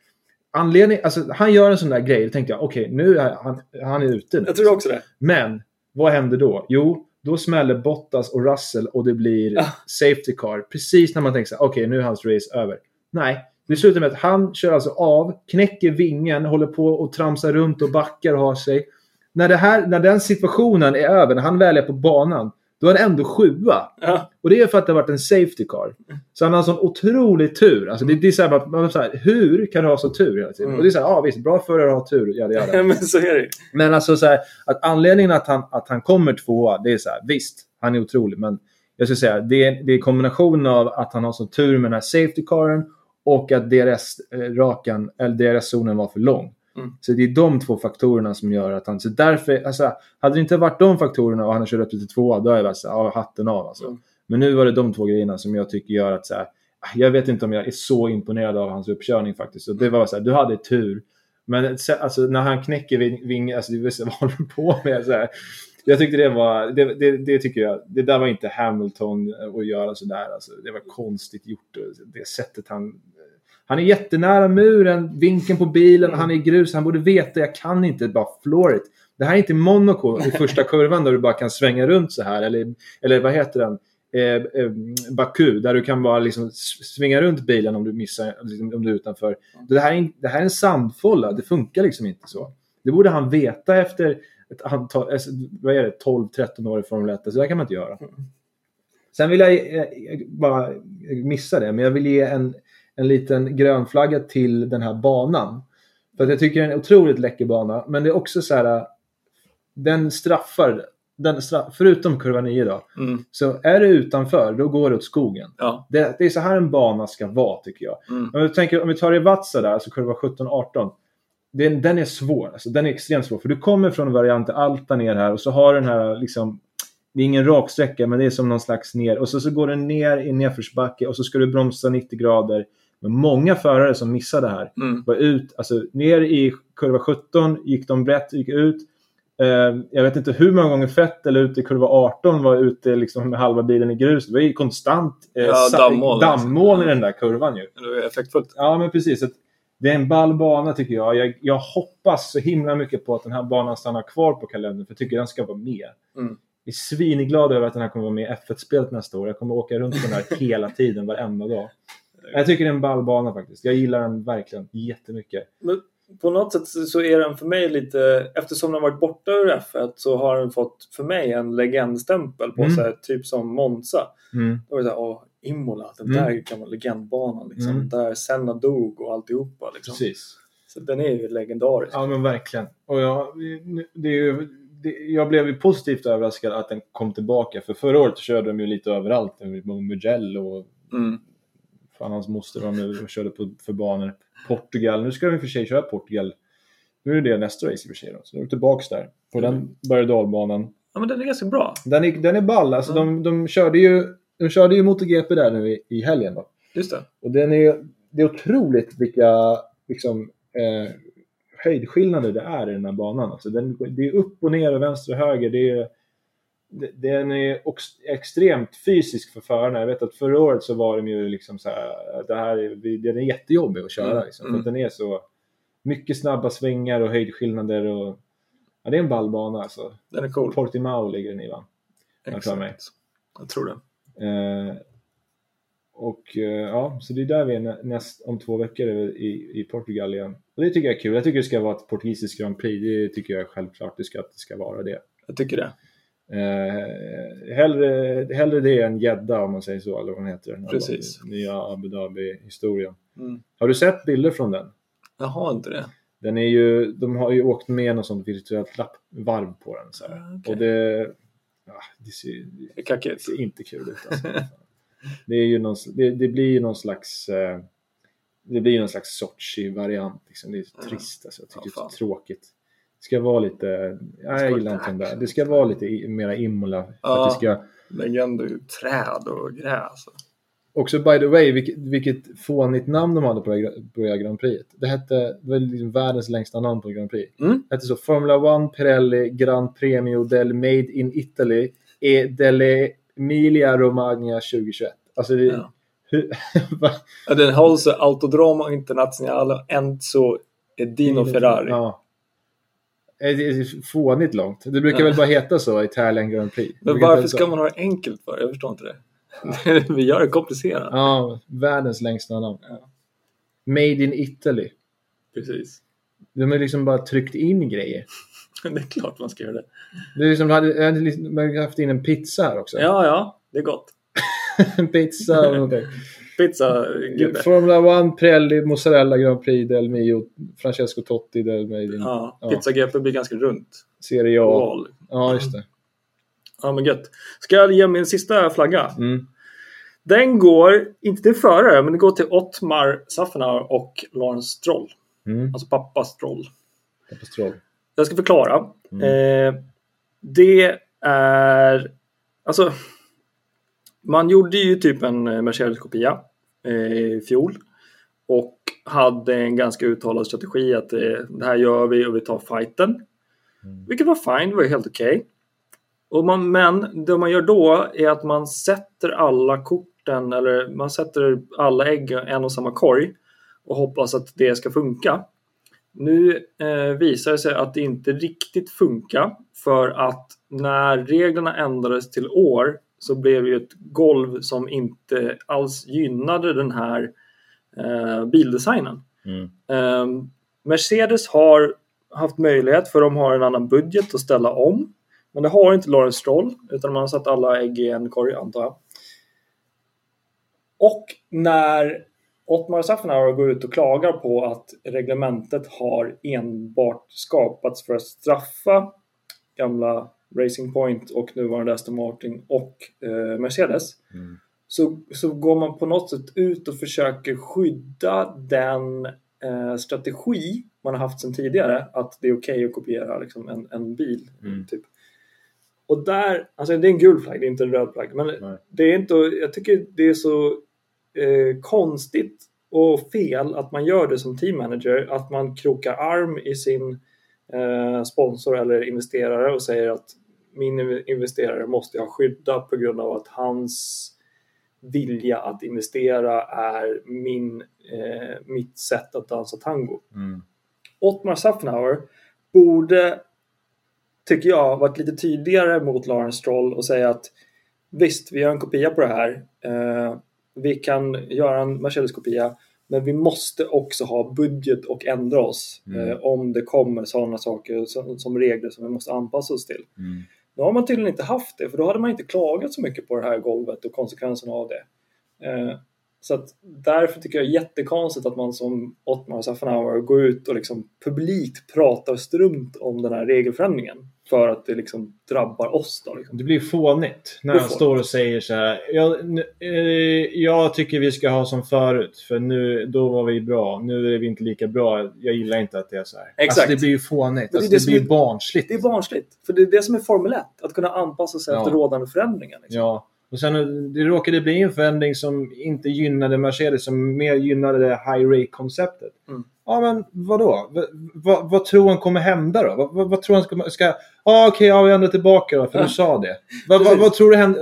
[SPEAKER 2] anledning, alltså han gör en sån där grej, då tänkte jag okej, nu är han, han är ute. nu.
[SPEAKER 1] Jag tror också det.
[SPEAKER 2] Men vad händer då? Jo, då smäller Bottas och Russell och det blir
[SPEAKER 1] Ja.
[SPEAKER 2] safety car. Precis när man tänker så här, okej nu är hans race över. Nej, det slutar med att han kör alltså av, knäcker vingen, håller på och tramsar runt och backar och har sig. När, det här, när den situationen är över, när han väl är på banan, då är han ändå sjua.
[SPEAKER 1] Ja.
[SPEAKER 2] Och det är för att det har varit en safety car. Så han har sån otrolig tur. Alltså det, det är så här, man, så här, hur kan du ha så tur hela tiden?
[SPEAKER 1] Mm.
[SPEAKER 2] Och det är så här, ja visst, bra förare har tur. Ja, det gör det.
[SPEAKER 1] Men så är det.
[SPEAKER 2] Men alltså så här, att anledningen att han, att han kommer tvåa, det är så här, visst, han är otrolig. Men jag skulle säga, det är, det är kombinationen av att han har så tur med den här safety caren och att DRS-rakan, eller DRS-zonen var för lång.
[SPEAKER 1] Mm.
[SPEAKER 2] Så det är de två faktorerna som gör att han... Så därför, alltså, hade det inte varit de faktorerna och han hade kört upp till tvåa, då hade jag varit så här, hatten av alltså.
[SPEAKER 1] Mm.
[SPEAKER 2] Men nu var det de två grejerna som jag tycker gör att så här, jag vet inte om jag är så imponerad av hans uppkörning faktiskt. Och det var så här, du hade tur. Men alltså, när han knäcker ving- vingen, alltså, vad håller du på med? Så här. Jag tyckte det var, det, det, det tycker jag, det där var inte Hamilton att göra sådär. Alltså, det var konstigt gjort. Det sättet han... Han är jättenära muren, vinkeln på bilen, han är i grus, han borde veta, jag kan inte bara floor it. Det här är inte Monaco i första kurvan där du bara kan svänga runt så här. Eller, eller vad heter den? Eh, eh, Baku, där du kan bara liksom svinga runt bilen om du missar, liksom, om du är utanför. Det här är, en- det här är en sandfålla, det funkar liksom inte så. Det borde han veta efter ett antal, alltså, vad är det, 12-13 år i Formel 1. Så där kan man inte göra. Sen vill jag eh, eh, bara missa det, men jag vill ge en, en liten grön flagga till den här banan. För att jag tycker det är en otroligt läcker bana, men det är också så här, den straffar, den straff, förutom kurva 9 då,
[SPEAKER 1] Mm.
[SPEAKER 2] så är det utanför, då går det åt skogen.
[SPEAKER 1] Ja.
[SPEAKER 2] Det, det är så här en bana ska vara tycker jag.
[SPEAKER 1] Mm.
[SPEAKER 2] Om tänker, om vi tar i Vatsa där, alltså kurva 17-18. Den, den är svår, alltså, den är extremt svår. För du kommer från variant Alta ner här och så har du den här liksom, det är ingen rak sträcka men det är som någon slags ner och så, så går den ner i nedförsbacke och så ska du bromsa 90 grader. Men många förare som missar det här
[SPEAKER 1] Mm.
[SPEAKER 2] var ut, alltså ner i kurva 17 gick de brett, gick ut. Eh, jag vet inte hur många gånger Vettel ute i kurva 18 var ute liksom med halva bilen i grus. Det var ju konstant eh,
[SPEAKER 1] Ja, dammoln,
[SPEAKER 2] dammoln i
[SPEAKER 1] alltså.
[SPEAKER 2] den där kurvan ju.
[SPEAKER 1] Det är effektfullt.
[SPEAKER 2] Ja, men precis. Det är en ball bana tycker jag. jag. Jag hoppas så himla mycket på att den här banan stannar kvar på kalendern. För jag tycker den ska vara med.
[SPEAKER 1] Mm.
[SPEAKER 2] Jag är svinglad över att den här kommer vara med i F1-spelet nästa år. Jag kommer åka runt på den här hela tiden, varenda dag. Jag tycker det är en ball bana faktiskt. Jag gillar den verkligen jättemycket.
[SPEAKER 1] Men på något sätt så är den för mig lite, eftersom den varit borta ur F1 så har den fått för mig en legendstämpel på
[SPEAKER 2] Mm.
[SPEAKER 1] sig, typ som Monza.
[SPEAKER 2] Mm.
[SPEAKER 1] Då var det såhär, åh, Imola, den
[SPEAKER 2] Mm.
[SPEAKER 1] där gamla legendbanan liksom.
[SPEAKER 2] Mm.
[SPEAKER 1] Där Senna dog och alltihopa liksom.
[SPEAKER 2] Precis.
[SPEAKER 1] Så den är ju legendarisk.
[SPEAKER 2] Ja, men verkligen. Och jag, det är ju, det, jag blev ju positivt överraskad att den kom tillbaka. För förra året körde de ju lite överallt. Mugello och
[SPEAKER 1] Mm.
[SPEAKER 2] Fan hans moster var med och körde på, för banor. Portugal. Nu ska de i och för sig köra Portugal. Nu är det nästa race i och för sig. Då. Så nu är vi tillbaka där. På den berg och dalbanan.
[SPEAKER 1] Ja men den är ganska bra.
[SPEAKER 2] Den är, den är ball. Alltså
[SPEAKER 1] Ja.
[SPEAKER 2] de, de körde ju de körde ju MotoGP där nu i, i helgen. Då.
[SPEAKER 1] Just det.
[SPEAKER 2] Och den är, det är otroligt vilka liksom, eh, höjdskillnader det är i den här banan. Alltså den, det är upp och ner och vänster och höger. Det är, den är extremt fysisk för förarna. Jag vet att förra året så var de ju liksom så här, det här är, den är jättejobbig att köra.
[SPEAKER 1] Mm,
[SPEAKER 2] Liksom, för
[SPEAKER 1] mm.
[SPEAKER 2] att den är så mycket snabba svängar och höjdskillnader. Och, ja, det är en ballbana alltså.
[SPEAKER 1] Den är cool.
[SPEAKER 2] Portimao ligger den i va? jag för mig.
[SPEAKER 1] Exakt. Jag tror det.
[SPEAKER 2] Eh, och eh, ja, så det är där vi är nä- näst, om två veckor i, i Portugal igen. Och det tycker jag är kul. Jag tycker det ska vara ett portugisiskt Grand Prix. Det tycker jag är självklart det ska, att det ska vara det.
[SPEAKER 1] Jag tycker det.
[SPEAKER 2] Eh, hellre, hellre det än gädda om man säger så, eller vad den heter.
[SPEAKER 1] Precis.
[SPEAKER 2] Nya Abu Dhabi-historien.
[SPEAKER 1] Mm.
[SPEAKER 2] Har du sett bilder från den?
[SPEAKER 1] Jag har inte det.
[SPEAKER 2] Den är ju, de har ju åkt med något sånt virtuellt lapp, varv på den. Så här.
[SPEAKER 1] Ah, okej.
[SPEAKER 2] Och det, ja, det ser,
[SPEAKER 1] Det kackigt.
[SPEAKER 2] Ser inte kul ut alltså. det, är ju någon, det, det blir ju någon slags eh, det blir någon slags Sochi-variant. Liksom. Det är trist alltså. Jag tycker
[SPEAKER 1] Ja,
[SPEAKER 2] det är tråkigt. Ska vara lite,
[SPEAKER 1] vara
[SPEAKER 2] jag gillar inte den där. Det ska vara lite mera Imola.
[SPEAKER 1] Ja.
[SPEAKER 2] att det ska,
[SPEAKER 1] Legender, träd och gräs.
[SPEAKER 2] också by the way, vilket, vilket fånigt namn de hade på det, på det här Grand Prix. Det hette, det var liksom världens längsta namn på Grand Prix.
[SPEAKER 1] Mm.
[SPEAKER 2] Det hette så Formula 1 Pirelli Grand Premio del Made in Italy e delle Emilia Romagna 2021. Alltså det,
[SPEAKER 1] Ja.
[SPEAKER 2] hur,
[SPEAKER 1] Den hålls Autodromo Internazionale Enzo Edino Ferrari.
[SPEAKER 2] Ja. Det är fånigt långt. Det brukar
[SPEAKER 1] Ja.
[SPEAKER 2] väl bara heta så, Italian Grand Prix.
[SPEAKER 1] Men varför ska man ha det enkelt för? Jag förstår inte det. Vi gör det komplicerat.
[SPEAKER 2] Ja, världens längsta namn.
[SPEAKER 1] Ja.
[SPEAKER 2] Made in Italy.
[SPEAKER 1] Precis.
[SPEAKER 2] De har liksom bara tryckt in grejer.
[SPEAKER 1] Det är klart man ska göra det.
[SPEAKER 2] Det är liksom, hade, hade liksom, man hade haft in en pizza här också.
[SPEAKER 1] Ja, ja. Det är gott.
[SPEAKER 2] pizza och någonting.
[SPEAKER 1] Pizza, gubbe.
[SPEAKER 2] Formula 1, Pirelli, Mozzarella Grand Prix, Del Mio, Francesco Totti, Del in
[SPEAKER 1] Ja,
[SPEAKER 2] Ja.
[SPEAKER 1] pizza-GP blir ganska runt.
[SPEAKER 2] Serie A.
[SPEAKER 1] Oval.
[SPEAKER 2] Ja, just det.
[SPEAKER 1] Ja, men gött. Ska jag ge min sista flagga?
[SPEAKER 2] Mm.
[SPEAKER 1] Den går, inte till förare, men den går till Ottmar Safnauer och Lawrence Stroll.
[SPEAKER 2] Mm.
[SPEAKER 1] Alltså pappa Stroll.
[SPEAKER 2] Katastrof.
[SPEAKER 1] Jag ska förklara.
[SPEAKER 2] Mm.
[SPEAKER 1] Eh, det är... Alltså... Man gjorde ju typ en eh, Mercedes-kopia eh, i fjol. Och hade en ganska uttalad strategi att eh, det här gör vi och vi tar fighten.
[SPEAKER 2] Mm.
[SPEAKER 1] Vilket var fine, det var helt okej. Och man, men det man gör då är att man sätter alla korten eller man sätter alla ägg i en och samma korg och hoppas att det ska funka. Nu eh, visar det sig att det inte riktigt funkar för att när reglerna ändrades till år så blev det ett golv som inte alls gynnade den här eh, bildesignen.
[SPEAKER 2] Mm.
[SPEAKER 1] Ehm, Mercedes har haft möjlighet för de har en annan budget att ställa om. Men det har inte Lawrence Stroll utan man har satt alla ägg i en korg antar jag. Och när Ottmar Safnauer går ut och klagar på att reglementet har enbart skapats för att straffa gamla Racing Point och nuvarande Aston Martin och eh, Mercedes
[SPEAKER 2] Mm.
[SPEAKER 1] så, så går man på något sätt ut och försöker skydda den eh, strategi man har haft sedan tidigare att det är okej att kopiera liksom, en, en bil.
[SPEAKER 2] Mm.
[SPEAKER 1] Typ. Och där, alltså det är en gul flagg, det är inte en röd flagg. Men
[SPEAKER 2] Nej.
[SPEAKER 1] det är inte, jag tycker det är så eh, konstigt och fel att man gör det som team manager. Att man krokar arm i sin eh, sponsor eller investerare och säger att min investerare måste jag skydda på grund av att hans vilja att investera är min, eh, mitt sätt att dansa tango.
[SPEAKER 2] Mm.
[SPEAKER 1] Ottmar Safnauer borde, tycker jag, varit lite tydligare mot Lawrence Stroll och säga att visst, vi gör en kopia på det här. Eh, vi kan göra en Mercedes-kopia, Men vi måste också ha budget och ändra oss
[SPEAKER 2] Mm.
[SPEAKER 1] eh, om det kommer sådana saker som, som regler som vi måste anpassa oss till.
[SPEAKER 2] Mm.
[SPEAKER 1] Nu har man tydligen inte haft det, för då hade man inte klagat så mycket på det här golvet och konsekvenserna av det. Eh, så att därför tycker jag det är jättekonstigt att man som Ottmar Safnauer går ut och liksom publikt pratar strunt om den här regelförändringen. För att det liksom drabbar oss då. Liksom.
[SPEAKER 2] Det blir fånigt när
[SPEAKER 1] Det är
[SPEAKER 2] han
[SPEAKER 1] fånigt.
[SPEAKER 2] står och säger så här. Jag, nu, eh, jag tycker vi ska ha som förut, för nu, då var vi bra. Nu är vi inte lika bra. Jag gillar inte att det är så här.
[SPEAKER 1] Exakt.
[SPEAKER 2] Alltså, det blir ju fånigt.
[SPEAKER 1] det
[SPEAKER 2] Alltså,
[SPEAKER 1] det
[SPEAKER 2] det,
[SPEAKER 1] som
[SPEAKER 2] blir
[SPEAKER 1] är-
[SPEAKER 2] barnsligt.
[SPEAKER 1] Det är barnsligt, för det är det som är Formel 1. Att kunna anpassa sig
[SPEAKER 2] Ja.
[SPEAKER 1] efter rådande förändringar. Liksom.
[SPEAKER 2] Ja. Och sen det råkade bli en förändring som inte gynnade Mercedes, som mer gynnade det high rate-konceptet.
[SPEAKER 1] Mm.
[SPEAKER 2] Ja, men vadå? V- vad- vad tror han kommer hända då? Vad, vad, vad tror han ska... ska ah, Okej, ja, vi ändrar tillbaka då, för
[SPEAKER 1] Ja.
[SPEAKER 2] du sa det. Vad, vad,
[SPEAKER 1] Precis.
[SPEAKER 2] vad tror du händer?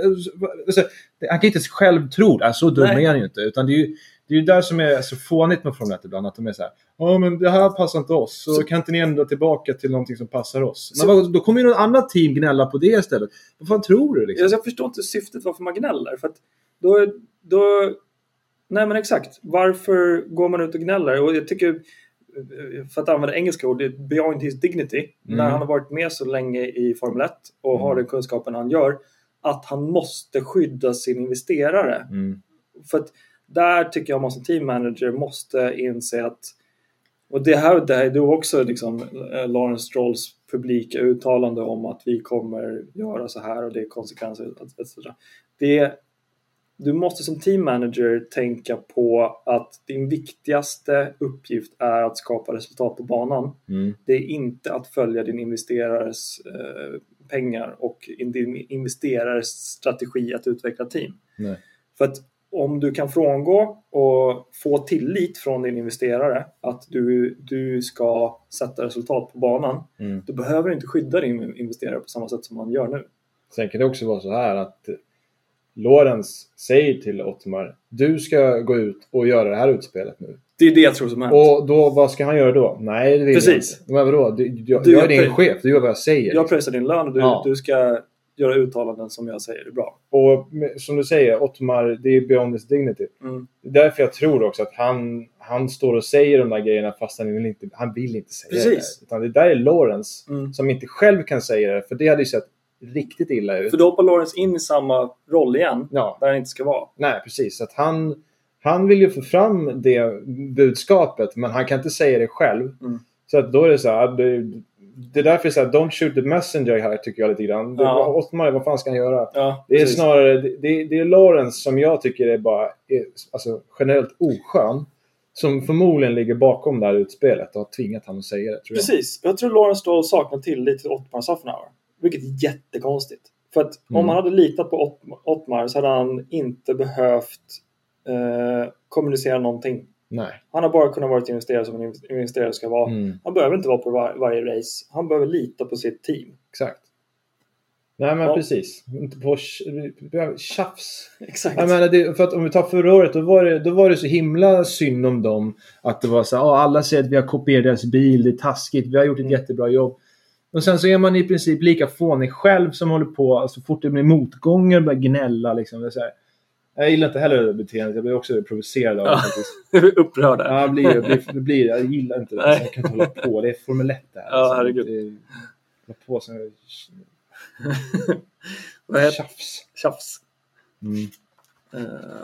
[SPEAKER 2] Alltså, han kan inte själv tro det. Så dum
[SPEAKER 1] Nej.
[SPEAKER 2] är han ju inte. Utan det är ju det är ju där som är så fånigt med Formel 1 ibland. Att de är så här. Ja, men det här passar inte oss. Så,
[SPEAKER 1] Så-
[SPEAKER 2] kan inte ni ändra tillbaka till någonting som passar oss?
[SPEAKER 1] Så-
[SPEAKER 2] Men då kommer ju något annat team gnälla på det istället. Vad fan tror du? Liksom?
[SPEAKER 1] Jag förstår inte syftet varför man gnäller. För att då, då, nej men exakt. Varför går man ut och gnäller? Och jag tycker, för att använda engelska ord, beyond his dignity.
[SPEAKER 2] Mm.
[SPEAKER 1] När han har varit med så länge i Formel 1 och har
[SPEAKER 2] Mm.
[SPEAKER 1] den kunskapen han gör. Att han måste skydda sin investerare.
[SPEAKER 2] Mm.
[SPEAKER 1] För att där tycker jag man som team manager måste inse att och det här, det här är också liksom eh, Lawrence Strolls publika uttalande om att vi kommer göra så här och det är konsekvenser etc. Det, du måste som team manager tänka på att din viktigaste uppgift är att skapa resultat på banan.
[SPEAKER 2] Mm.
[SPEAKER 1] Det är inte att följa din investerares eh, pengar och din investerares strategi att utveckla team.
[SPEAKER 2] Nej.
[SPEAKER 1] För att om du kan frångå och få tillit från din investerare att du, du ska sätta resultat på banan,
[SPEAKER 2] Mm.
[SPEAKER 1] då behöver du inte skydda din investerare på samma sätt som man gör nu.
[SPEAKER 2] Sen kan det också vara så här att Lorenz säger till Ottmar du ska gå ut och göra det här utspelet nu.
[SPEAKER 1] Det är det jag tror som hänt.
[SPEAKER 2] Och då, vad ska han göra då? Nej, det vill
[SPEAKER 1] Precis.
[SPEAKER 2] jag inte. Men vadå? Du, jag,
[SPEAKER 1] Du,
[SPEAKER 2] jag är din chef, du gör vad jag säger.
[SPEAKER 1] Jag pressar din lön och du,
[SPEAKER 2] Ja.
[SPEAKER 1] du ska göra uttalanden som jag säger är bra.
[SPEAKER 2] Och som du säger, Ottmar, det är beyond his dignity.
[SPEAKER 1] Mm.
[SPEAKER 2] Därför jag tror också att han, han står och säger de där grejerna fast han vill inte, han vill inte säga
[SPEAKER 1] Precis.
[SPEAKER 2] det. Utan det där är Lawrence
[SPEAKER 1] Mm.
[SPEAKER 2] som inte själv kan säga det, för det hade ju sett riktigt illa ut.
[SPEAKER 1] För då hoppar Lawrence in i samma roll igen,
[SPEAKER 2] Ja,
[SPEAKER 1] där han inte ska vara.
[SPEAKER 2] nej precis. Att han, han vill ju få fram det budskapet, men han kan inte säga det själv.
[SPEAKER 1] Mm.
[SPEAKER 2] Så att då är det så här, det, är därför det är så här, don't shoot the messenger här tycker jag lite grann.
[SPEAKER 1] Ja.
[SPEAKER 2] Ottmar, vad fan ska han göra?
[SPEAKER 1] Ja,
[SPEAKER 2] Det är
[SPEAKER 1] precis.
[SPEAKER 2] snarare, det, det, är Lawrence som jag tycker är bara är, alltså, generellt oskön. Som förmodligen ligger bakom det här utspelet och har tvingat honom att säga det. Tror jag.
[SPEAKER 1] Precis. Jag tror Lawrence Stroll saknar tillit till Ottmar Safnauer. Vilket är jättekonstigt. För att
[SPEAKER 2] Mm.
[SPEAKER 1] om han hade litat på Ott- Ottmar så hade han inte behövt eh, kommunicera någonting.
[SPEAKER 2] Nej.
[SPEAKER 1] Han har bara kunnat vara en investerare som en inv- investerare ska vara.
[SPEAKER 2] Mm,
[SPEAKER 1] Han behöver inte vara på var- varje race. Han behöver lita på sitt team.
[SPEAKER 2] exakt. Nej men
[SPEAKER 1] Ja.
[SPEAKER 2] precis. Inte på tj- tjafs.
[SPEAKER 1] Exakt.
[SPEAKER 2] Jag menar, det, för att om vi tar förra året, då var, det, då var det så himla synd om dem. Att det var så här, "Ah, alla säger att vi har kopierat deras bil, det är taskigt, vi har gjort ett
[SPEAKER 1] Mm.
[SPEAKER 2] jättebra jobb. Och sen så är man i princip lika fånig själv som håller på, alltså fort det blir motgångar, börjar gnälla liksom. Det är så här. Jag gillar inte heller det beteendet, jag blir också provocerad av det
[SPEAKER 1] Ja.
[SPEAKER 2] faktiskt.
[SPEAKER 1] Upprörda.
[SPEAKER 2] Ja, jag blir, jag blir, blir, jag gillar inte det.
[SPEAKER 1] Nej.
[SPEAKER 2] Jag kan inte hålla på, det är Formel 1 det här.
[SPEAKER 1] Ja,
[SPEAKER 2] alltså.
[SPEAKER 1] herregud.
[SPEAKER 2] Det hålla på som
[SPEAKER 1] Vad heter
[SPEAKER 2] tjafs.
[SPEAKER 1] Tjafs.
[SPEAKER 2] Mm.
[SPEAKER 1] Eh,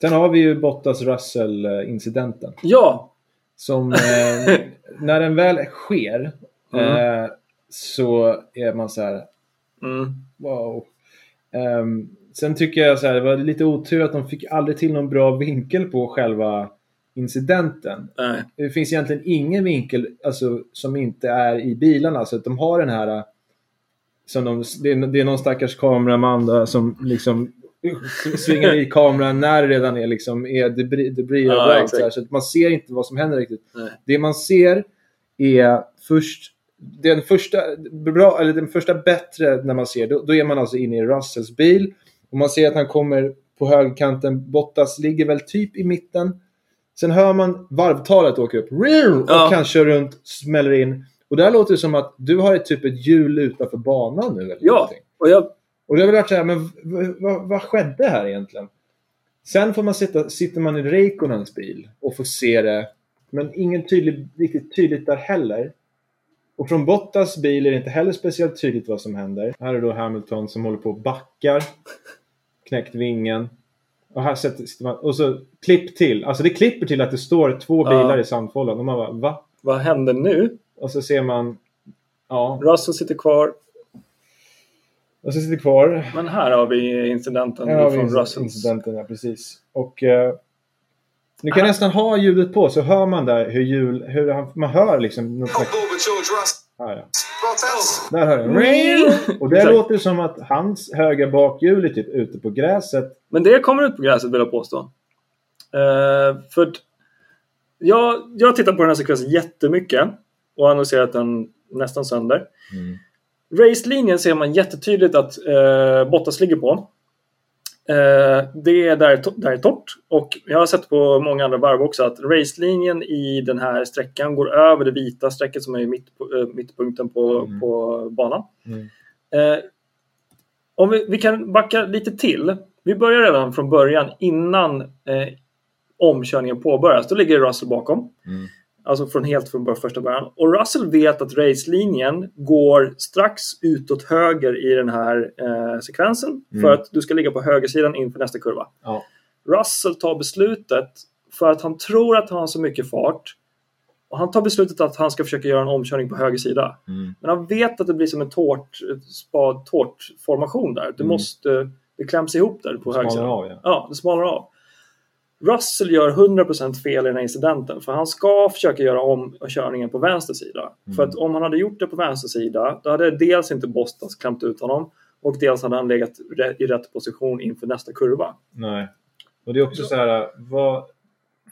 [SPEAKER 2] Sen har vi ju Bottas-Russell-incidenten.
[SPEAKER 1] ja,
[SPEAKER 2] Som eh, när den väl sker
[SPEAKER 1] Mm.
[SPEAKER 2] eh, så är man så här
[SPEAKER 1] mm.
[SPEAKER 2] wow. Ehm, sen tycker jag så här, det var lite otur att de fick aldrig till någon bra vinkel på själva incidenten.
[SPEAKER 1] Nej.
[SPEAKER 2] Det finns egentligen ingen vinkel alltså, som inte är i bilarna. Så att de har den här eh, som de, det, är, det är någon stackars kameraman där som liksom svingar i kameran när det redan är, liksom, är debris, debris
[SPEAKER 1] Ja,
[SPEAKER 2] överallt. Så, så att man ser inte vad som händer riktigt.
[SPEAKER 1] Nej.
[SPEAKER 2] Det man ser är först den första, bra, eller den första bättre när man ser, då, då är man alltså inne i Russells bil. Och man ser att han kommer på högerkanten. Bottas ligger väl typ i mitten. Sen hör man varvtalet åka upp. Och
[SPEAKER 1] Ja.
[SPEAKER 2] han kör runt, smäller in. Och där låter det som att du har ett typ ett hjul utanför banan nu. Eller
[SPEAKER 1] Ja,
[SPEAKER 2] någonting.
[SPEAKER 1] och jag,
[SPEAKER 2] Och det har väl varit så här, men vad, vad skedde här egentligen? Sen får man sitta, sitter man i Reikkonens bil och får se det. Men ingen tydlig, riktigt tydligt där heller. Och från Bottas bil är det inte heller speciellt tydligt vad som händer. Här är då Hamilton som håller på och backar. Knäckt vingen. Och här sätter man, och så klipp till. Alltså det klipper till att det står två bilar
[SPEAKER 1] Ja.
[SPEAKER 2] i sandfållan. Och man bara va?
[SPEAKER 1] Vad händer nu?
[SPEAKER 2] Och så ser man... Ja.
[SPEAKER 1] Russell sitter kvar.
[SPEAKER 2] Och så sitter kvar.
[SPEAKER 1] Men här har vi incidenten
[SPEAKER 2] Här har vi
[SPEAKER 1] från Russells.
[SPEAKER 2] incidenten, ja precis. Och eh, du kan nästan ha ljudet på så hör man där hur hjul, hur han, man hör liksom något slags... Här, ja. Där hör jag. Och det
[SPEAKER 1] Exakt.
[SPEAKER 2] låter som att hans högra bakhjul är typ ute på gräset.
[SPEAKER 1] Men det kommer ut på gräset vill jag påstå. Eh, för jag, jag har tittat på den här sekvensen jättemycket och analyserat den nästan sönder. Racelinjen ser man jättetydligt att eh, Bottas ligger på. Eh, det är där, där är torrt och jag har sett på många andra varv också att racelinjen i den här sträckan går över det vita strecket som är mitt, eh, mittpunkten på,
[SPEAKER 2] Mm.
[SPEAKER 1] på banan.
[SPEAKER 2] Mm.
[SPEAKER 1] Eh, om vi, vi kan backa lite till. Vi börjar redan från början innan eh, omkörningen påbörjas. Då ligger Russell bakom. Alltså från helt från första början. Och Russell vet att racelinjen går strax utåt höger i den här eh, sekvensen.
[SPEAKER 2] Mm.
[SPEAKER 1] För att du ska ligga på högersidan inför nästa kurva.
[SPEAKER 2] Ja.
[SPEAKER 1] Russell tar beslutet för att han tror att han har så mycket fart. Och han tar beslutet att han ska försöka göra en omkörning på höger sida. Men han vet att det blir som en tårt, spad tårtformation där. Du
[SPEAKER 2] Mm.
[SPEAKER 1] måste, det kläms ihop där på höger sida.
[SPEAKER 2] ja.
[SPEAKER 1] Ja, det smalnar av. Russell gör 100% fel i den här incidenten för han ska försöka göra om körningen på vänster sida.
[SPEAKER 2] Mm.
[SPEAKER 1] För att om han hade gjort det på vänster sida då hade dels inte Bottas klämt ut honom och dels hade han legat i rätt position inför nästa kurva.
[SPEAKER 2] Nej. Och det är också så här, vad...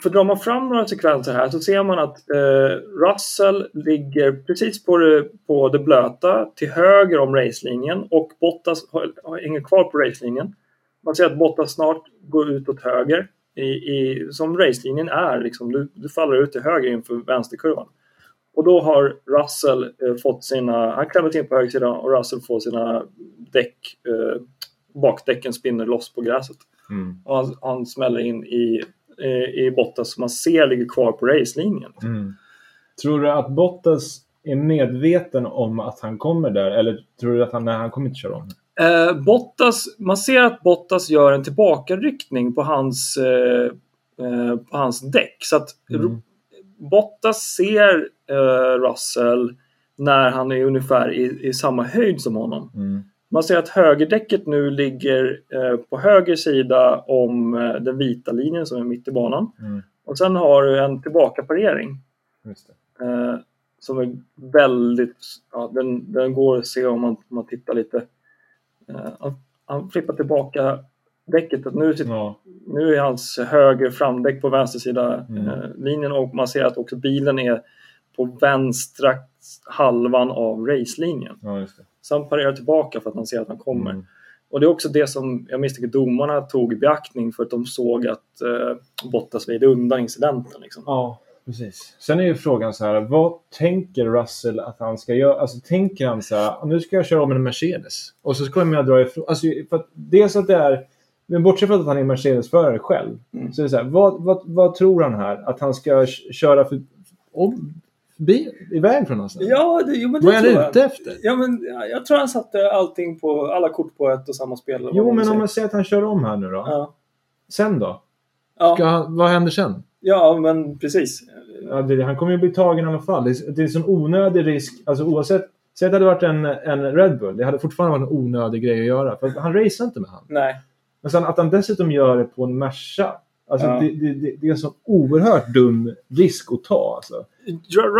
[SPEAKER 1] För drar man fram några sekvenser här så ser man att eh, Russell ligger precis på det, på det blöta till höger om racelinjen och Bottas hänger kvar på racelinjen. Man ser att Bottas snart går ut åt höger i, i, som racelinjen är. Liksom, du, du faller ut till höger inför vänsterkurvan. Och då har Russell eh, fått sina, han klämmer in på höger sida och Russell får sina däck, eh, bakdäcken spinner loss på gräset.
[SPEAKER 2] Mm.
[SPEAKER 1] Och han, han smäller in i, eh, i Bottas som man ser ligger kvar på racelinjen.
[SPEAKER 2] Mm. Tror du att Bottas är medveten om att han kommer där? Eller tror du att han, nej, han kommer inte köra om?
[SPEAKER 1] Eh, Bottas, man ser att Bottas gör en tillbakaryckning på hans, eh, eh, på hans däck. Så att
[SPEAKER 2] Mm.
[SPEAKER 1] Bottas ser eh, Russell när han är ungefär i, i samma höjd som honom.
[SPEAKER 2] Mm.
[SPEAKER 1] Man ser att högerdäcket nu ligger eh, på höger sida om den vita linjen som är mitt i banan.
[SPEAKER 2] Mm.
[SPEAKER 1] Och sen har du en tillbakaparering
[SPEAKER 2] Just
[SPEAKER 1] som är väldigt... Ja, den, den går att se om man, om man tittar lite. Eh, han, han flippar tillbaka däcket. Att nu, sitter,
[SPEAKER 2] Ja.
[SPEAKER 1] nu är hans höger framdäck på vänster sida
[SPEAKER 2] Mm.
[SPEAKER 1] eh, linjen och man ser att också bilen är på vänstra halvan av racelinjen.
[SPEAKER 2] ja.
[SPEAKER 1] Så han parerar tillbaka för att han ser att han kommer.
[SPEAKER 2] Mm.
[SPEAKER 1] Och det är också det som jag misstänker domarna tog i beaktning för att de såg att eh, Bottas väjde undan incidenten. Liksom.
[SPEAKER 2] Ja, precis. Sen är ju frågan så här, vad tänker Russell att han ska göra? Alltså tänker han så här, nu ska jag köra om en Mercedes och så kommer jag dra ifrån. Alltså, för att dels att det är, men bortsett från att han är Mercedes-förare själv,
[SPEAKER 1] Mm.
[SPEAKER 2] så är det så här, vad, vad, vad tror han här? Att han ska köra för, om, bi, iväg från oss?
[SPEAKER 1] Ja, det, jo, men det
[SPEAKER 2] Vad är han ute efter?
[SPEAKER 1] Ja, men ja, jag tror han satte allting på, alla kort på ett och samma spel.
[SPEAKER 2] Jo, men om man säger att han kör om här nu då.
[SPEAKER 1] Ja,
[SPEAKER 2] Sen då?
[SPEAKER 1] Ja,
[SPEAKER 2] han, vad händer sen?
[SPEAKER 1] ja, men precis.
[SPEAKER 2] Ja, det, han kommer ju bli tagen i alla fall. Det är, det är en sån onödig risk. Alltså oavsett. Säg att det hade varit en, en Red Bull. Det hade fortfarande varit en onödig grej att göra. För han racear inte med han.
[SPEAKER 1] Nej.
[SPEAKER 2] Men sen att han dessutom gör det på en Merca. Alltså
[SPEAKER 1] Ja.
[SPEAKER 2] det, det, det, är en sån oerhört dum risk att ta. Alltså.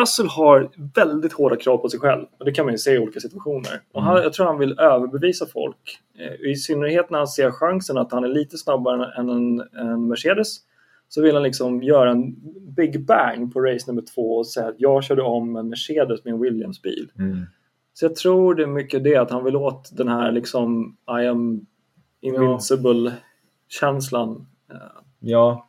[SPEAKER 1] Russell har väldigt hårda krav på sig själv. Och det kan man ju se i olika situationer. Och han,
[SPEAKER 2] Mm.
[SPEAKER 1] jag tror han vill överbevisa folk. Eh, I synnerhet när han ser chansen att han är lite snabbare än en, en Mercedes. Så vill han liksom göra en big bang på race nummer två och säga att jag körde om en Mercedes med en Williams-bil. Så jag tror det är mycket det att han vill åt den här liksom I am invincible-känslan. Eh,
[SPEAKER 2] Ja.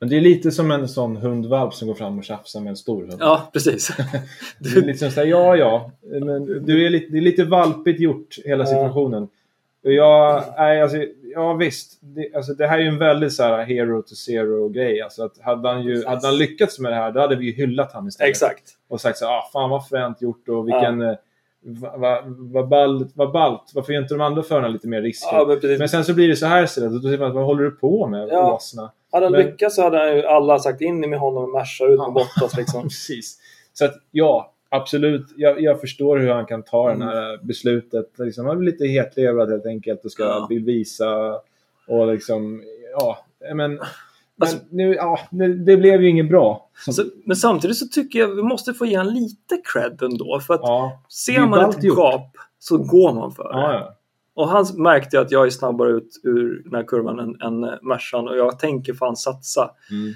[SPEAKER 2] Men det är lite som en sån hundvalp som går fram och tjafsar med en stor hund.
[SPEAKER 1] Ja, precis.
[SPEAKER 2] Det är lite som såhär, ja ja. Men du är lite, det är lite valpigt gjort hela
[SPEAKER 1] Ja.
[SPEAKER 2] situationen. Jag, nej, alltså, ja visst. Det, alltså, det här är ju en väldigt så här, hero to zero grej. Alltså, att hade, han ju, hade han lyckats med det här, då hade vi ju hyllat honom istället.
[SPEAKER 1] Exakt.
[SPEAKER 2] Och sagt så ah, fan vad fränt gjort och vilken... Ja. Vad va, va ballt, va ballt. Varför gör inte de andra förarna lite mer risker? Ja, men, men, sen så blir det så här istället. Då säger man, vad håller du på med? Ja. Åsna.
[SPEAKER 1] Hade han men... lyckats så hade ju alla sagt in med honom och Merca ut ja. Bottas liksom.
[SPEAKER 2] Precis. Så att ja, absolut. Jag, jag, förstår hur han kan ta mm. det här beslutet. Liksom, han är lite hetlevrad helt enkelt och ska ja. vill visa och liksom, ja, men Alltså, men nu, ja, det blev ju inget bra.
[SPEAKER 1] Så, men samtidigt så tycker jag vi måste få ge honom lite cred ändå. För att ja, ser man ett gap så går man för det. Ja, och han märkte att jag är snabbare ut ur den här kurvan än, än Mercan och jag tänker fan satsa. Mm.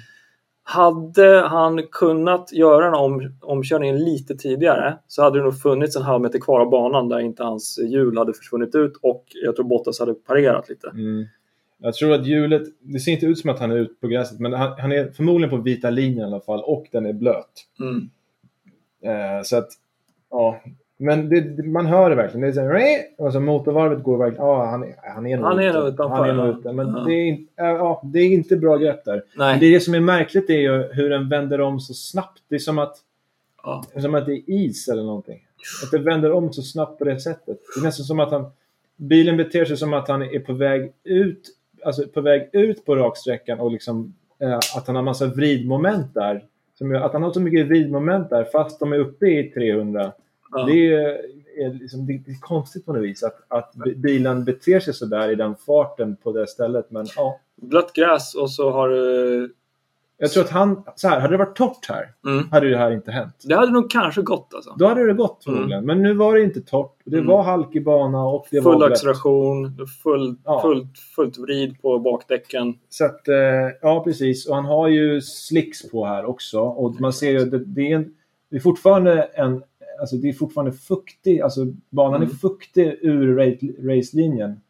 [SPEAKER 1] Hade han kunnat göra den om, omkörningen lite tidigare så hade det nog funnits en halv meter kvar av banan där inte hans hjul hade försvunnit ut och jag tror Bottas hade parerat lite. Mm.
[SPEAKER 2] Jag tror att hjulet, det ser inte ut som att han är ute på gräset men han, han, är förmodligen på vita linjen i alla fall och den är blöt. Mm. Eh, så att, ja. Men det, man hör det verkligen. Det är så här, alltså motorvarvet går verkligen, ja han, han är nog
[SPEAKER 1] han är ute.
[SPEAKER 2] Han är nog ute. Men ja. det, är, ja, det är inte bra grepp där. Nej. Det, det som är märkligt är ju hur den vänder om så snabbt. Det är som att, ja. som att det är is eller någonting. Att det vänder om så snabbt på det sättet. Det är nästan som att han bilen beter sig som att han är på väg ut alltså på väg ut på raksträckan och liksom, eh, att han har massa vridmoment där. Som, att han har så mycket vridmoment där fast de är uppe i 300. Ja. Det, är, är liksom, det, är konstigt på något vis att, att bilen beter sig så där i den farten på det stället. Men, ja.
[SPEAKER 1] Blött gräs och så har du
[SPEAKER 2] jag tror att han, så här, hade det varit torrt här, mm. hade det här inte hänt.
[SPEAKER 1] Det hade nog kanske gått alltså.
[SPEAKER 2] Då hade det gått förmodligen. Mm. Men nu var det inte torrt. Det mm. var halkig bana och det
[SPEAKER 1] Full
[SPEAKER 2] var
[SPEAKER 1] acceleration, full, ja. fullt, fullt vrid på bakdäcken.
[SPEAKER 2] Så att, eh, ja precis. Och han har ju slicks på här också. Och man ser ju, det, det är, en, det är fortfarande en, alltså det är fortfarande fuktig, alltså banan är mm. fuktig ur racelinjen.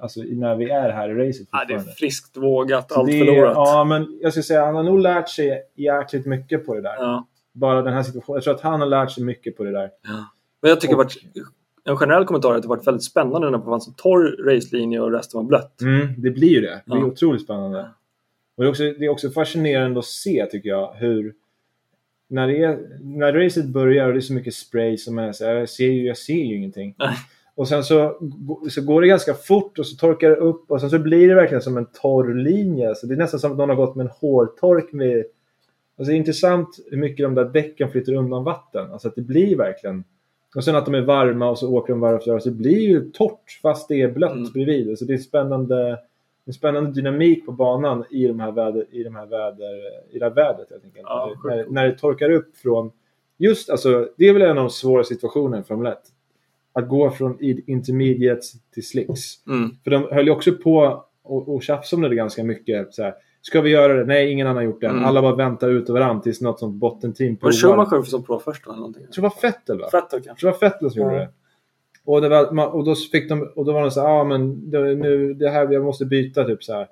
[SPEAKER 2] Alltså när vi är här i racet
[SPEAKER 1] ja, Det är friskt vågat, allt det, förlorat.
[SPEAKER 2] Ja, men jag skulle säga han har nog lärt sig jäkligt mycket på det där. Ja. Bara den här situationen. Jag tror att han har lärt sig mycket på det där.
[SPEAKER 1] Ja. Men jag tycker och, varit, en generell kommentar är att det varit väldigt spännande när det fanns en torr racelinje och resten var blött.
[SPEAKER 2] Mm, det blir ju det. Det blir ja. otroligt spännande. Och det är, också, det är också fascinerande att se tycker jag hur när, det är, när racet börjar och det är så mycket spray som är så jag ser ju, jag ser ju ingenting. Och sen så, så går det ganska fort och så torkar det upp och sen så blir det verkligen som en torr linje. Så det är nästan som att någon har gått med en hårtork med... Alltså det är intressant hur mycket de där däcken flyttar undan vatten. Alltså att det blir verkligen... Och sen att de är varma och så åker de varv varv. Så det blir ju torrt fast det är blött mm. bredvid. Så det är spännande, en spännande dynamik på banan i, de här väder, i, de här väder, i det här vädret helt enkelt. Ja, när, när det torkar upp från... Just alltså, det är väl en av de svåra situationerna i Formel 1 att gå från intermediates till slicks. Mm. För de höll ju också på och, och tjafsade om det ganska mycket. Så här, Ska vi göra det? Nej, ingen annan har gjort det. Mm. Alla bara väntar ut och varandra tills något sånt bottenteam
[SPEAKER 1] provar. Var det Schumacher som provade först? Eller någonting?
[SPEAKER 2] Jag tror det var Fettel va?
[SPEAKER 1] Fettel kanske.
[SPEAKER 2] Jag tror det var Fettel som gjorde det. Och, det var, och, då fick de, och då var de så här, ah, men det, nu, det här, jag måste byta typ så här.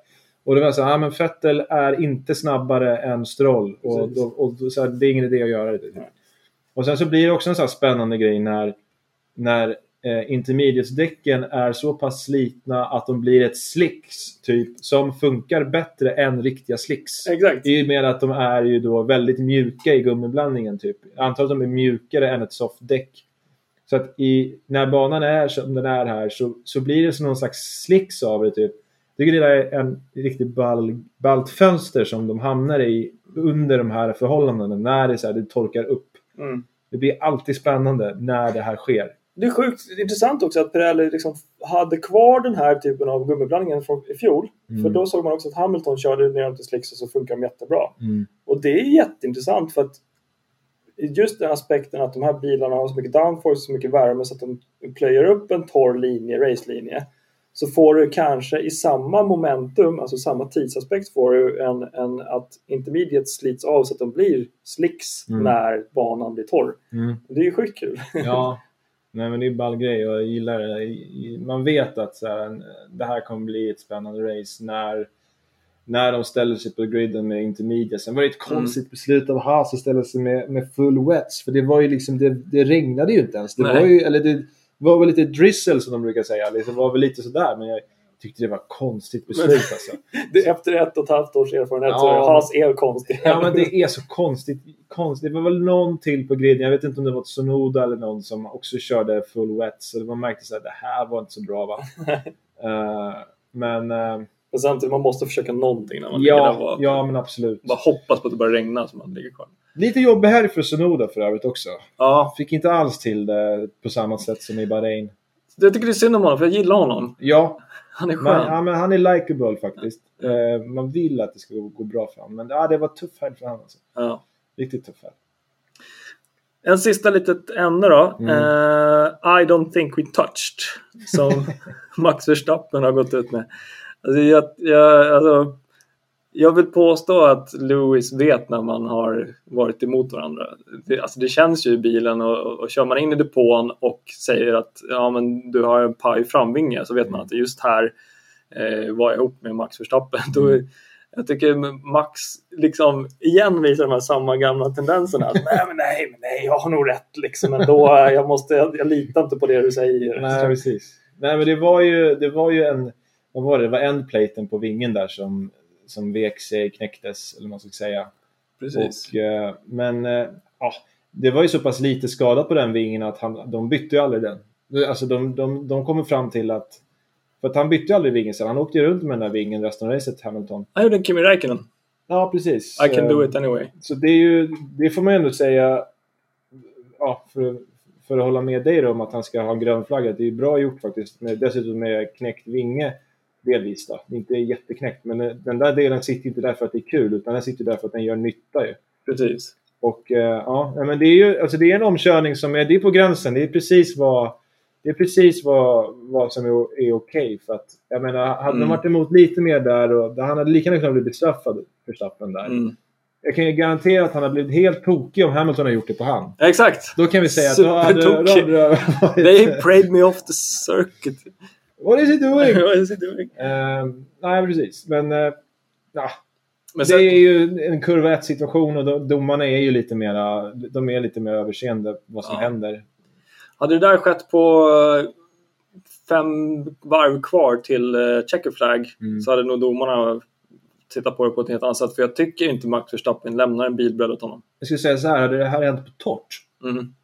[SPEAKER 2] Och det var så här, ah, men Fettel är inte snabbare än Stroll. Och, då, och så här, det är ingen idé att göra det. Typ. Och sen så blir det också en så här spännande grej när när eh, intermediate-däcken är så pass slitna att de blir ett slicks typ som funkar bättre än riktiga slicks.
[SPEAKER 1] Exakt.
[SPEAKER 2] I och med att de är ju då väldigt mjuka i gummiblandningen typ. Att de är mjukare än ett softdäck. Så att i, när banan är som den är här så, så blir det som någon slags slicks av det typ. Jag tycker det är en riktigt ball, ballt fönster som de hamnar i under de här förhållandena när det, så här, det torkar upp. Mm. Det blir alltid spännande när det här sker.
[SPEAKER 1] Det är sjukt intressant också att Pirelli liksom hade kvar den här typen av gummiblandningen från i fjol. Mm. För då såg man också att Hamilton körde ner till slicks och så funkar de jättebra. Mm. Och det är jätteintressant för att just den aspekten att de här bilarna har så mycket downforce så mycket värme så att de plöjer upp en torr linje, racelinje. Så får du kanske i samma momentum, alltså samma tidsaspekt, får du en, en att intermediate slits av så att de blir slicks mm. när banan blir torr. Mm. Det är ju sjukt kul.
[SPEAKER 2] Ja, Nej men det är en ball grej och jag gillar det. Man vet att så här, det här kommer bli ett spännande race när, när de ställer sig på griden med intermedia. Sen var det ett mm. konstigt beslut av Haas att ställa sig med, med full wets. För det var ju liksom, det, det regnade ju inte ens. Det var ju, eller det, var väl lite drizzle som de brukar säga. Liksom var väl lite sådär. Men jag tyckte det var konstigt beslut alltså.
[SPEAKER 1] Det, efter ett och ett halvt års erfarenhet
[SPEAKER 2] Ja.
[SPEAKER 1] så Haas är konstig.
[SPEAKER 2] Ja men det är så konstigt. konstigt. Det var väl någon till på griden. Jag vet inte om det var Sonoda eller någon som också körde full wet. Så man märkte att det här var inte så bra va. Eh, men eh,
[SPEAKER 1] Men samtidigt, man måste försöka någonting när man ligger där
[SPEAKER 2] ja, ja men absolut.
[SPEAKER 1] bara hoppas på att det börjar regna så man ligger kvar.
[SPEAKER 2] Lite jobbig här för Sonoda för övrigt också.
[SPEAKER 1] Ja,
[SPEAKER 2] Fick inte alls till det på samma sätt som i Bahrain.
[SPEAKER 1] jag tycker det är synd om honom för jag gillar honom.
[SPEAKER 2] Ja,
[SPEAKER 1] Han är
[SPEAKER 2] men,
[SPEAKER 1] skön.
[SPEAKER 2] ja, men han är likeable faktiskt. Eh, man vill att det ska gå, gå bra för honom. Men ja, det var tuff helg för honom. Alltså.
[SPEAKER 1] Ja.
[SPEAKER 2] Riktigt tuff helg.
[SPEAKER 1] En sista litet ämne då.
[SPEAKER 2] Mm.
[SPEAKER 1] Eh, I don't think we touched. Som Max Verstappen har gått ut med. Alltså, jag, jag, alltså, jag vill påstå att Lewis vet när man har varit emot varandra. Det, alltså, det känns ju i bilen och, och, och kör man in i depån och säger att ja, men du har en paj framvinge så vet man att just här eh, var jag ihop med Max Verstappen. Då,
[SPEAKER 2] Mm.
[SPEAKER 1] jag tycker Max liksom igen visar de här samma gamla tendenserna. Att, nej, men nej, men nej, jag har nog rätt liksom ändå. Jag, måste, jag, jag litar inte på det du säger.
[SPEAKER 2] Nej, precis. Nej, men det var ju, det var ju en... Vad var det? Det var en platen på vingen där som, som vek sig, knäcktes, eller vad man ska säga.
[SPEAKER 1] precis.
[SPEAKER 2] Och, eh, men eh, ja, det var ju så pass lite skada på den vingen att han, de bytte ju aldrig den. Alltså de, de, de kommer fram till att... För att han bytte ju aldrig vingen sen. Han åkte ju runt med den där vingen resten av racet, Hamilton.
[SPEAKER 1] Han gjorde en Kimi Räikkönen.
[SPEAKER 2] Ja, precis.
[SPEAKER 1] I can do
[SPEAKER 2] Eh,
[SPEAKER 1] it anyway.
[SPEAKER 2] Så det är ju, det får man ju ändå säga, ja, för, för att hålla med dig då om att han ska ha en grön flagga. Det är ju bra gjort faktiskt. Med, dessutom med knäckt vinge delvis då. Det är inte jätteknäckt, men eh, den där delen sitter inte där för att det är kul, utan den sitter där för att den gör nytta ju.
[SPEAKER 1] Precis.
[SPEAKER 2] Och eh, ja, men det är ju alltså det är en omkörning som är, det är på gränsen. Det är precis vad, det är precis vad, vad som är, är okej. För att, jag menar, hade
[SPEAKER 1] Mm.
[SPEAKER 2] de varit emot lite mer där, och, han hade lika gärna kunnat bli bestraffad för stappen där.
[SPEAKER 1] Mm.
[SPEAKER 2] Jag kan ju garantera att han hade blivit helt tokig om Hamilton hade gjort det på han.
[SPEAKER 1] Exakt!
[SPEAKER 2] Då kan vi säga att
[SPEAKER 1] Supertokig. They prayed me off the circuit.
[SPEAKER 2] What is he doing?
[SPEAKER 1] What is he doing?
[SPEAKER 2] Ehm, nej, precis. Men uh, ja,
[SPEAKER 1] Men
[SPEAKER 2] det
[SPEAKER 1] sen,
[SPEAKER 2] är ju en kurva 1 situation och domarna är ju lite mera, de är lite mer överseende vad som
[SPEAKER 1] Ja.
[SPEAKER 2] händer.
[SPEAKER 1] hade det där skett på eh, fem varv kvar till uh, checker flag
[SPEAKER 2] Mm.
[SPEAKER 1] så hade nog domarna tittat på det på ett helt annat sätt. För jag tycker inte Max Verstappen lämnar en bilbredd åt honom.
[SPEAKER 2] Jag skulle säga så här, hade det här hänt på torrt?
[SPEAKER 1] Mm.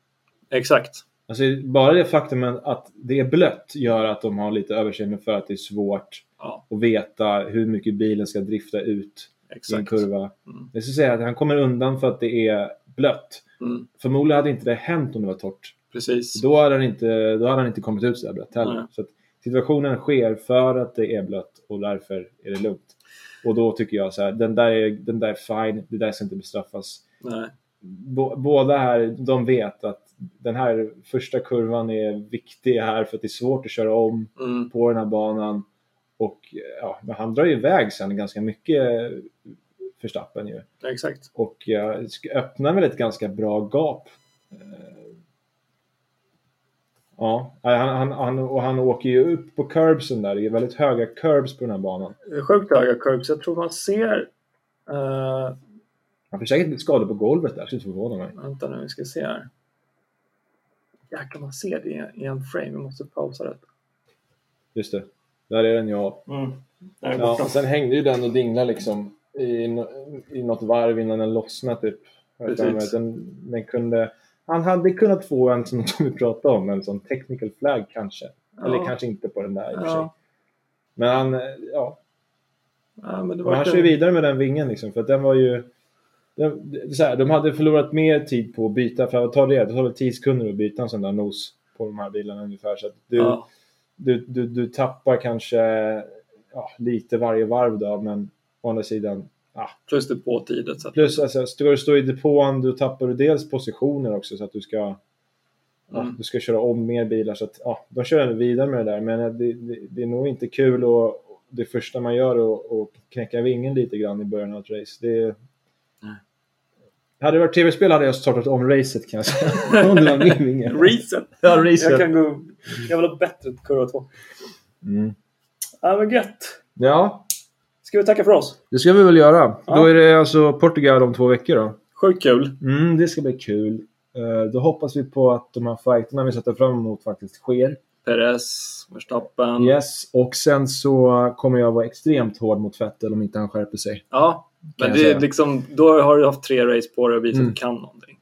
[SPEAKER 1] Exakt.
[SPEAKER 2] Alltså, bara det faktumet att det är blött gör att de har lite överseende för att det är svårt
[SPEAKER 1] Ja,
[SPEAKER 2] att veta hur mycket bilen ska drifta ut i en
[SPEAKER 1] exakt.
[SPEAKER 2] kurva.
[SPEAKER 1] Mm.
[SPEAKER 2] Jag skulle säga att han kommer undan för att det är blött.
[SPEAKER 1] Mm.
[SPEAKER 2] Förmodligen hade inte det hänt om det var torrt.
[SPEAKER 1] Precis.
[SPEAKER 2] Då hade han inte, då hade han inte kommit ut så där blött heller.
[SPEAKER 1] Nej.
[SPEAKER 2] Så situationen sker för att det är blött och därför är det lugnt. Och då tycker jag så här, den där är, den där är fine, det där ska inte bestraffas.
[SPEAKER 1] Nej.
[SPEAKER 2] Bå- båda här, de vet att den här första kurvan är viktig här för att det är svårt att köra om
[SPEAKER 1] Mm.
[SPEAKER 2] på den här banan. Och ja, men han drar ju iväg sen ganska mycket förstappen ju.
[SPEAKER 1] Exakt.
[SPEAKER 2] Och sk- öppnar väl ett ganska bra gap. Eh, Ja, han, han, han, och han åker ju upp på curbsen där. Det är väldigt höga curbs på den här banan.
[SPEAKER 1] Sjukt höga curbs. Jag tror man ser... eh,
[SPEAKER 2] Han får säkert skador på golvet där, så det förvånar mig.
[SPEAKER 1] vänta nu, vi ska se här. Jäklar, man ser det i- en frame. Vi måste pausa det.
[SPEAKER 2] Just det. Där är den ja.
[SPEAKER 1] Mm. Är
[SPEAKER 2] ja sen hängde ju den och dinglade liksom i, i något varv innan den lossnade typ. Jag
[SPEAKER 1] Precis.
[SPEAKER 2] Den, den kunde, han hade kunnat få en som vi pratade om, en sån technical flag kanske. Eller
[SPEAKER 1] Ja.
[SPEAKER 2] kanske inte på den där i och för sig.
[SPEAKER 1] Ja.
[SPEAKER 2] Men han, eh, ja,
[SPEAKER 1] Ja, men det
[SPEAKER 2] Men
[SPEAKER 1] var
[SPEAKER 2] han kör ju vidare med den vingen liksom, för att den var ju... Är så här, de hade förlorat mer tid på att byta, för att ta det, det tar väl 10 sekunder att byta en sån där nos på de här bilarna ungefär. Så att du,
[SPEAKER 1] Ja.
[SPEAKER 2] du, du, du tappar kanske ja, lite varje varv då, men å andra sidan... Ja.
[SPEAKER 1] Plus att,
[SPEAKER 2] Plus, alltså, ska du stå i depån, då tappar du dels positioner också så att du ska...
[SPEAKER 1] Mm.
[SPEAKER 2] du ska köra om mer bilar så att ja, de kör ändå vidare med det där men det, det, det är nog inte kul och det första man gör är att- att knäcka vingen lite grann i början av ett race. Det. Hade det varit tv-spel hade jag startat om racet kan jag säga.
[SPEAKER 1] Reset!
[SPEAKER 2] Ja, reset.
[SPEAKER 1] Jag kan gå... Jag vill ha bättre kurva 2.
[SPEAKER 2] Mm.
[SPEAKER 1] Ja, men gött!
[SPEAKER 2] Ja,
[SPEAKER 1] Ska vi tacka för oss?
[SPEAKER 2] det ska vi väl göra.
[SPEAKER 1] Ja.
[SPEAKER 2] Då är det alltså Portugal om två veckor då.
[SPEAKER 1] Sjukt kul.
[SPEAKER 2] Mm, det ska bli kul. Eh, då hoppas vi på att de här fighterna vi sätter fram emot faktiskt sker.
[SPEAKER 1] Perez, Verstappen.
[SPEAKER 2] Yes, och sen så kommer jag vara extremt hård mot Vettel om inte han skärper sig.
[SPEAKER 1] Ja, men det är liksom, då har du haft tre race på dig och visat
[SPEAKER 2] Mm.
[SPEAKER 1] att du kan någonting.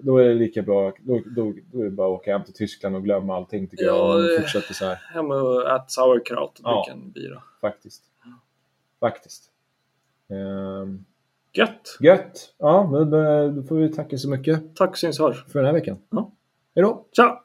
[SPEAKER 2] Då är det lika bra. Då, då, då är det bara att åka hem till Tyskland och glömma allting tycker
[SPEAKER 1] Ja,
[SPEAKER 2] jag. Om fortsätter så här.
[SPEAKER 1] Hem och ät sauerkraut och
[SPEAKER 2] Ja.
[SPEAKER 1] dricka en bira.
[SPEAKER 2] Faktiskt. Faktiskt. Ehm,
[SPEAKER 1] Gött!
[SPEAKER 2] gött! Ja, då, då får vi tacka så mycket
[SPEAKER 1] Tack syns hörs.
[SPEAKER 2] för den här veckan.
[SPEAKER 1] Ja.
[SPEAKER 2] Hej då!
[SPEAKER 1] Tja!